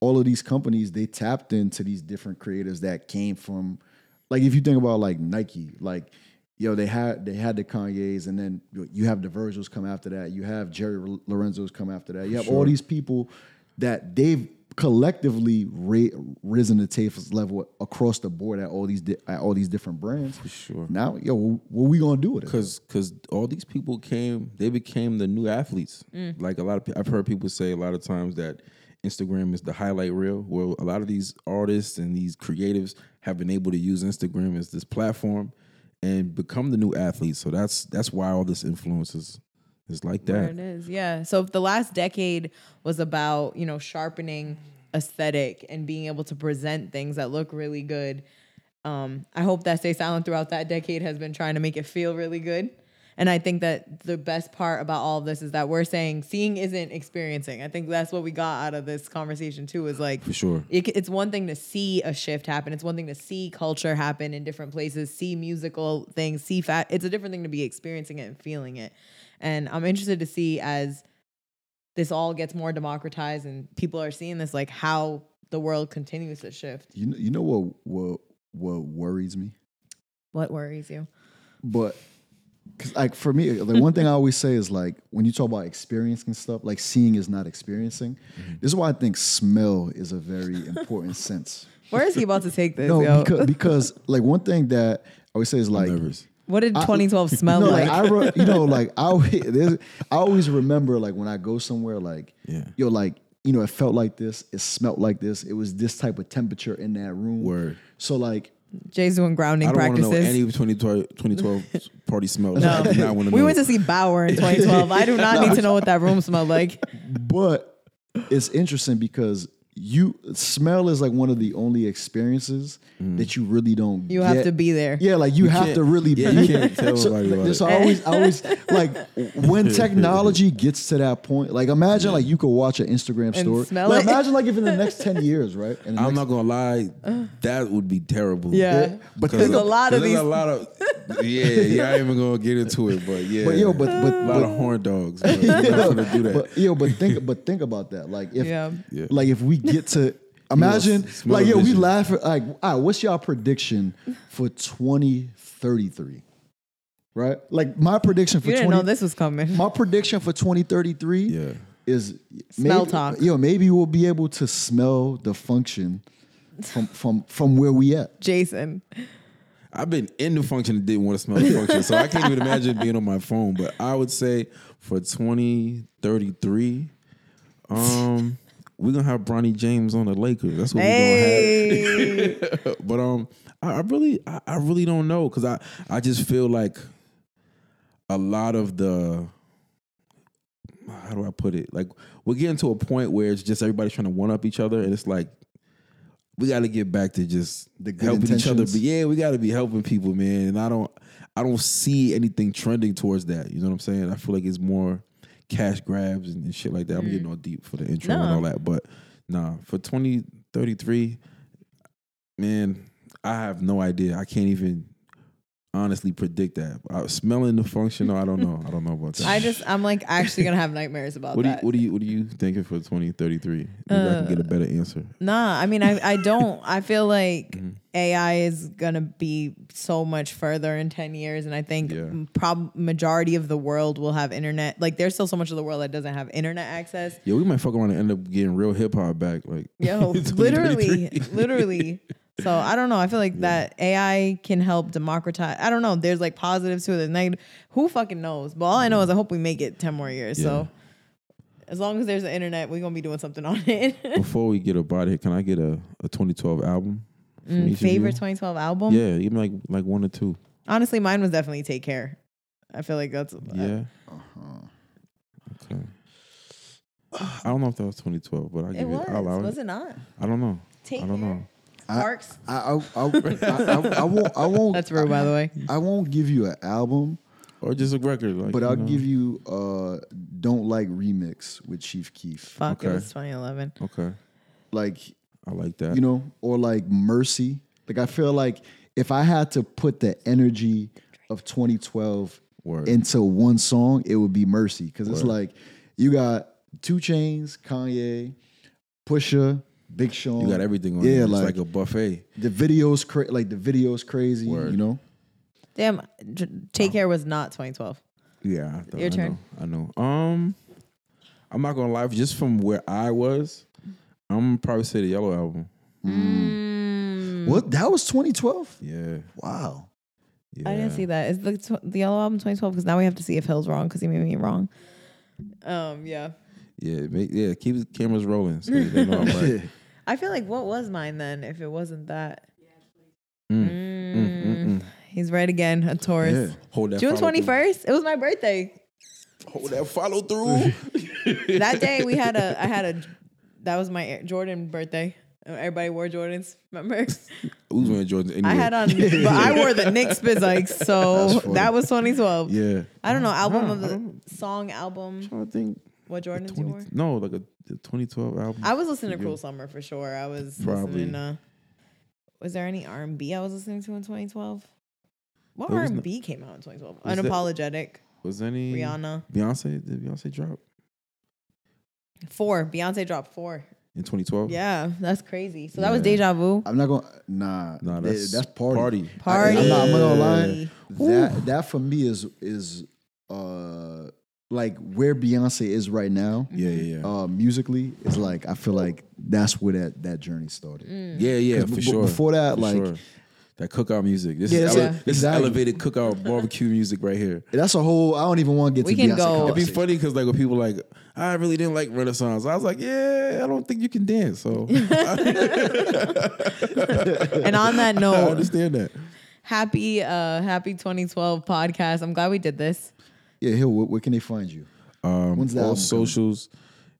B: all of these companies they tapped into these different creators that came from, like if you think about like Nike, like yo, they had they had the Kanyes, and then you have the Virgils come after that. You have Jerry Lorenzo's come after that. You have all these people that they've collectively ra- risen the taste level across the board at all these di- at all these different brands. For
C: sure.
B: Now, yo, what we gonna do with it?
C: because because all these people came they became the new athletes mm. like a lot of i've heard people say a lot of times that instagram is the highlight reel where a lot of these artists and these creatives have been able to use instagram as this platform and become the new athletes so that's that's why all this influence is, is like that
A: it is. Yeah. So if the last decade was about, you know, sharpening aesthetic and being able to present things that look really good, um, I hope that Stay Silent throughout that decade has been trying to make it feel really good. And I think that the best part about all of this is that we're saying seeing isn't experiencing. I think that's what we got out of this conversation too. Is like
C: for sure
A: it, it's one thing to see a shift happen. It's one thing to see culture happen in different places, see musical things, see fat. It's a different thing to be experiencing it and feeling it. And I'm interested to see as this all gets more democratized and people are seeing this, like how the world continues to shift.
B: You know, you know what what what worries me?
A: What worries you?
B: But Cause like for me, the one thing I always say is like when you talk about experiencing stuff, like seeing is not experiencing.
C: Mm-hmm.
B: This is why I think smell is a very important sense. <laughs>
A: Where is he about to take this?
B: No,
A: yo?
B: because <laughs> because like one thing that I always say is like
C: Nervous.
A: What did 2012 smell
B: no,
A: like?
B: like I re- you know <laughs> like I always, there's- I always remember like when I go somewhere like
C: Yeah.
B: yo like you know it felt like this, it smelt like this, it was this type of temperature in that room.
C: Word.
B: So like
A: Jay's doing grounding
C: I don't want to know any 2012, 2012 <laughs> party smells.
A: no.
C: I do not want to
A: we
C: know.
A: went to see Baauer in 2012. I do not <laughs> need to know what that room smelled like.
B: but it's interesting because you smell is like one of the only experiences mm. that you really don't
A: You
B: get.
A: have to be there.
B: Yeah, like you, have to really
C: yeah,
B: be
C: you
B: there.
C: can't tell
B: So,
C: nobody about
B: so
C: it.
B: I always, I always <laughs> like when technology gets to that point. Like imagine like you could watch an Instagram story.
A: smell
B: like
A: it.
B: imagine like if in the next <laughs> ten years, right? In
C: I'm
B: next-
C: not gonna lie, uh. that would be terrible.
A: Yeah.
B: but
A: There's a lot of
C: there's
A: these-
C: a lot of <laughs> yeah, yeah. I ain't even gonna get into it, but yeah.
B: But yo, but but
C: a lot
B: but,
C: of horn dogs. But we're not gonna do that.
B: but yo, but think but think about that. Like if
A: Yeah.
C: Yeah.
B: like if we get to <laughs> imagine like yo, we laugh at like all right, what's y'all prediction for 2033? Right? Like my prediction for
A: You didn't
B: 20
A: know this was coming.
B: my prediction for 2033
C: yeah.
B: is
A: Smell
B: maybe,
A: talk.
B: Yo, maybe we'll be able to smell the function from from from where we at.
A: Jason.
C: I've been in the function and didn't want to smell the function, so I can't even imagine being on my phone. But I would say for 2033, um, we're gonna have Bronny James on the Lakers. That's what
A: Hey.
C: we're gonna have. <laughs> but um, I, I really, I, I really don't know because I, I just feel like a lot of the how do I put it? Like we're getting to a point where it's just everybody's trying to one up each other, and it's like we got to get back to just
B: The
C: helping each other. But yeah, we got to be helping people, man. And I don't, I don't see anything trending towards that. You know what I'm saying? I feel like it's more cash grabs and, and shit like that. I'm getting mm. all deep for the intro and all that, but nah, for 2033, man, I have no idea. I can't even honestly predict that. I, smelling the functional, I don't know. I don't know about that. <laughs>
A: I just I'm like actually gonna have nightmares about
C: what do you
A: that.
C: what do you what do you thinking for 2033? Maybe I can get a uh, better answer.
A: Nah, I mean I I don't. I feel like
C: Mm-hmm.
A: AI is gonna be so much further in ten years, and I think
C: Yeah.
A: prob majority of the world will have internet. Like there's still so much of the world that doesn't have internet access.
C: Yeah, we might fuck around and end up getting real hip hop back. Like <laughs>
A: Yo, literally, <laughs> literally. So I don't know. I feel like that AI can help democratize. I don't know. There's like positives to it, there's negative. Who fucking knows? But all I know is I hope we make it ten more years. So as long as there's the internet, we're gonna be doing something on <laughs> it.
C: Before we get about it, can I get a, a 2012 album? From each of
A: Mm, Favorite 2012 album?
C: Yeah, even like like one or two.
A: Honestly, mine was definitely Take Care. I feel like that's
C: Yeah. Okay. I don't know if that was 2012, but I give it.
A: was.
C: I'll
A: Was
C: it.
A: it not?
C: I don't know.
A: Take
C: I don't
A: Care.
C: know.
A: Sparks.
B: I I, I, I, I, I won't I won't
A: That's rude, by the way.
B: I won't give you an album,
C: Or just a record. Like,
B: but I'll
C: know.
B: give you uh Don't Like Remix with Chief Keef.
A: Fuck,
C: Okay.
A: it was 2011.
C: Okay,
B: Like
C: I like that.
B: you know, or like Mercy. Like I feel like if I had to put the energy of 2012
C: Word.
B: into one song, it would be Mercy because it's like you got 2 Chainz, Kanye, Pusha, Big Sean.
C: you got everything on.
B: Yeah,
C: Yeah, it's
B: like-
C: like a buffet.
B: the videos, cra- like the videos, crazy.
C: Word.
B: You know,
A: Damn, Take Care was not 2012.
C: Yeah, I thought,
A: Your
C: I
A: turn.
C: Know, I know. Um, I'm not gonna lie. Just from where I was, I'm gonna probably say the Yellow album.
A: Mm.
B: what that was 2012.
C: Yeah,
B: Wow.
C: yeah.
A: I didn't see that. Is the tw- the Yellow Album 2012? Because now we have to see if Hil's wrong because he made me wrong. Um, yeah.
C: Yeah, make, yeah. Keep the cameras rolling. So they know I'm right. <laughs>
A: I feel like what was mine then if it wasn't that?
C: Mm,
A: Mm.
C: mm, mm, mm.
A: He's right again, a Taurus.
C: Yeah. Hold that.
A: June 21st. It was my birthday.
C: Hold that follow through. <laughs>
A: that day we had a I had a that was my Jordan birthday. Everybody wore Jordans. Remember? <laughs>
C: Who's wearing Jordan? Anyway.
A: I had on, but I <laughs> wore the Knicks Spizikes, so <laughs> that was 2012.
C: Yeah.
A: I don't know album
C: Nah,
A: of the song album.
C: I think
A: What Jordans you
C: 20,
A: wore?
C: no, like a the 2012 album.
A: I was listening to. Cruel Summer for sure. I was
C: Probably.
A: listening. Uh, was there any R and B I was listening to in 2012? What R and B came out in 2012?
C: Was there-
A: Unapologetic.
C: Was any
A: Rihanna.
C: Beyonce? Did Beyonce drop?
A: Four. Beyonce dropped four.
C: in 2012.
A: Yeah, that's crazy. So that was deja vu.
B: I'm not going. to Nah,
C: Nah,
B: th-
C: that's
B: that's party.
C: party.
A: Party.
B: I, am not, I'm not gonna lie. That that for me is is uh like where Beyonce is right now.
C: Yeah, yeah, yeah.
B: Uh, musically is like I feel like that's where that that journey started.
C: yeah, yeah,
B: 'Cause
C: for
B: b-
C: sure.
B: before that,
C: For
B: like-
C: sure. that cookout music. This
B: Yeah,
C: is
B: that's-
C: ele- this
B: exactly.
C: is elevated cookout barbecue music right here.
B: That's a whole. I don't even want to get
A: We
B: to
A: can
B: Beyonce
A: go-
C: It'd be
B: conversation.
C: funny because like when people like, I really didn't like Renaissance. I was like, yeah, I don't think you can dance. So <laughs>
A: And on that note, I
C: understand that.
A: happy uh happy 2012 podcast. I'm glad we did this.
B: Yeah, Hil. Where, where can they find you?
C: Um,
B: When's the
C: all
B: album coming?
C: socials,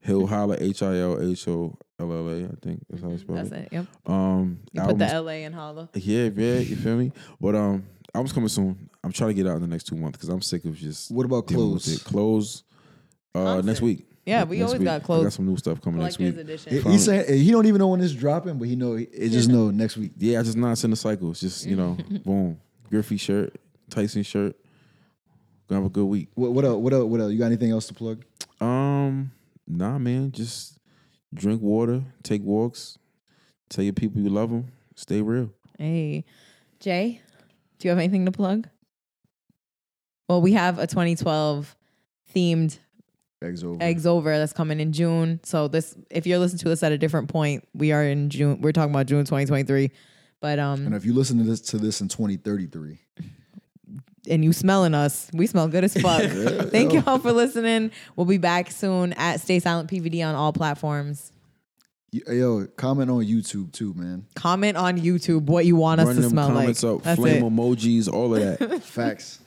C: Hil Holla H I L H O L L A. I think that's how you spell
A: That's
C: it.
A: it. Yep.
C: Um,
A: You put the LA in holla.
C: yeah, yeah, you feel me? But um, album's coming soon. I'm trying to get out in the next two months because I'm sick of just.
B: What about
C: dealing with
B: clothes?
C: it. Clothes. Uh,
A: Concert.
C: next week.
A: Yeah, we
C: Next
A: always
C: week.
A: got
C: I got some new stuff coming next
A: Collector's
C: week.
A: edition.
B: He, he's saying he don't even know when it's dropping, but he know it just know next week.
C: Yeah, I just not in the cycle. It's just you know, <laughs> boom, Griffey shirt, Tyson shirt. Gonna have a good week.
B: What, what else? What else? What else? You got anything else to plug?
C: Um, nah, man, just drink water, take walks, tell your people you love them, stay real.
A: Hey, Jay, do you have anything to plug? Well, we have a 2012 themed
B: Eggs over.
A: eggs over that's coming in June. So this, if you're listening to this at a different point, we are in June. We're talking about June 2023. But um, And
B: if you listen to this to this in 2033,
A: and you smelling us, we smell good as fuck. <laughs> Thank y'all for listening. We'll be back soon at Stay Silent PVD on all platforms.
B: yo, comment on YouTube too, man.
A: Comment on YouTube what you want us to
C: them
A: smell like.
C: comments up,
A: That's
C: flame
A: it.
C: emojis, all of that. <laughs>
B: Facts.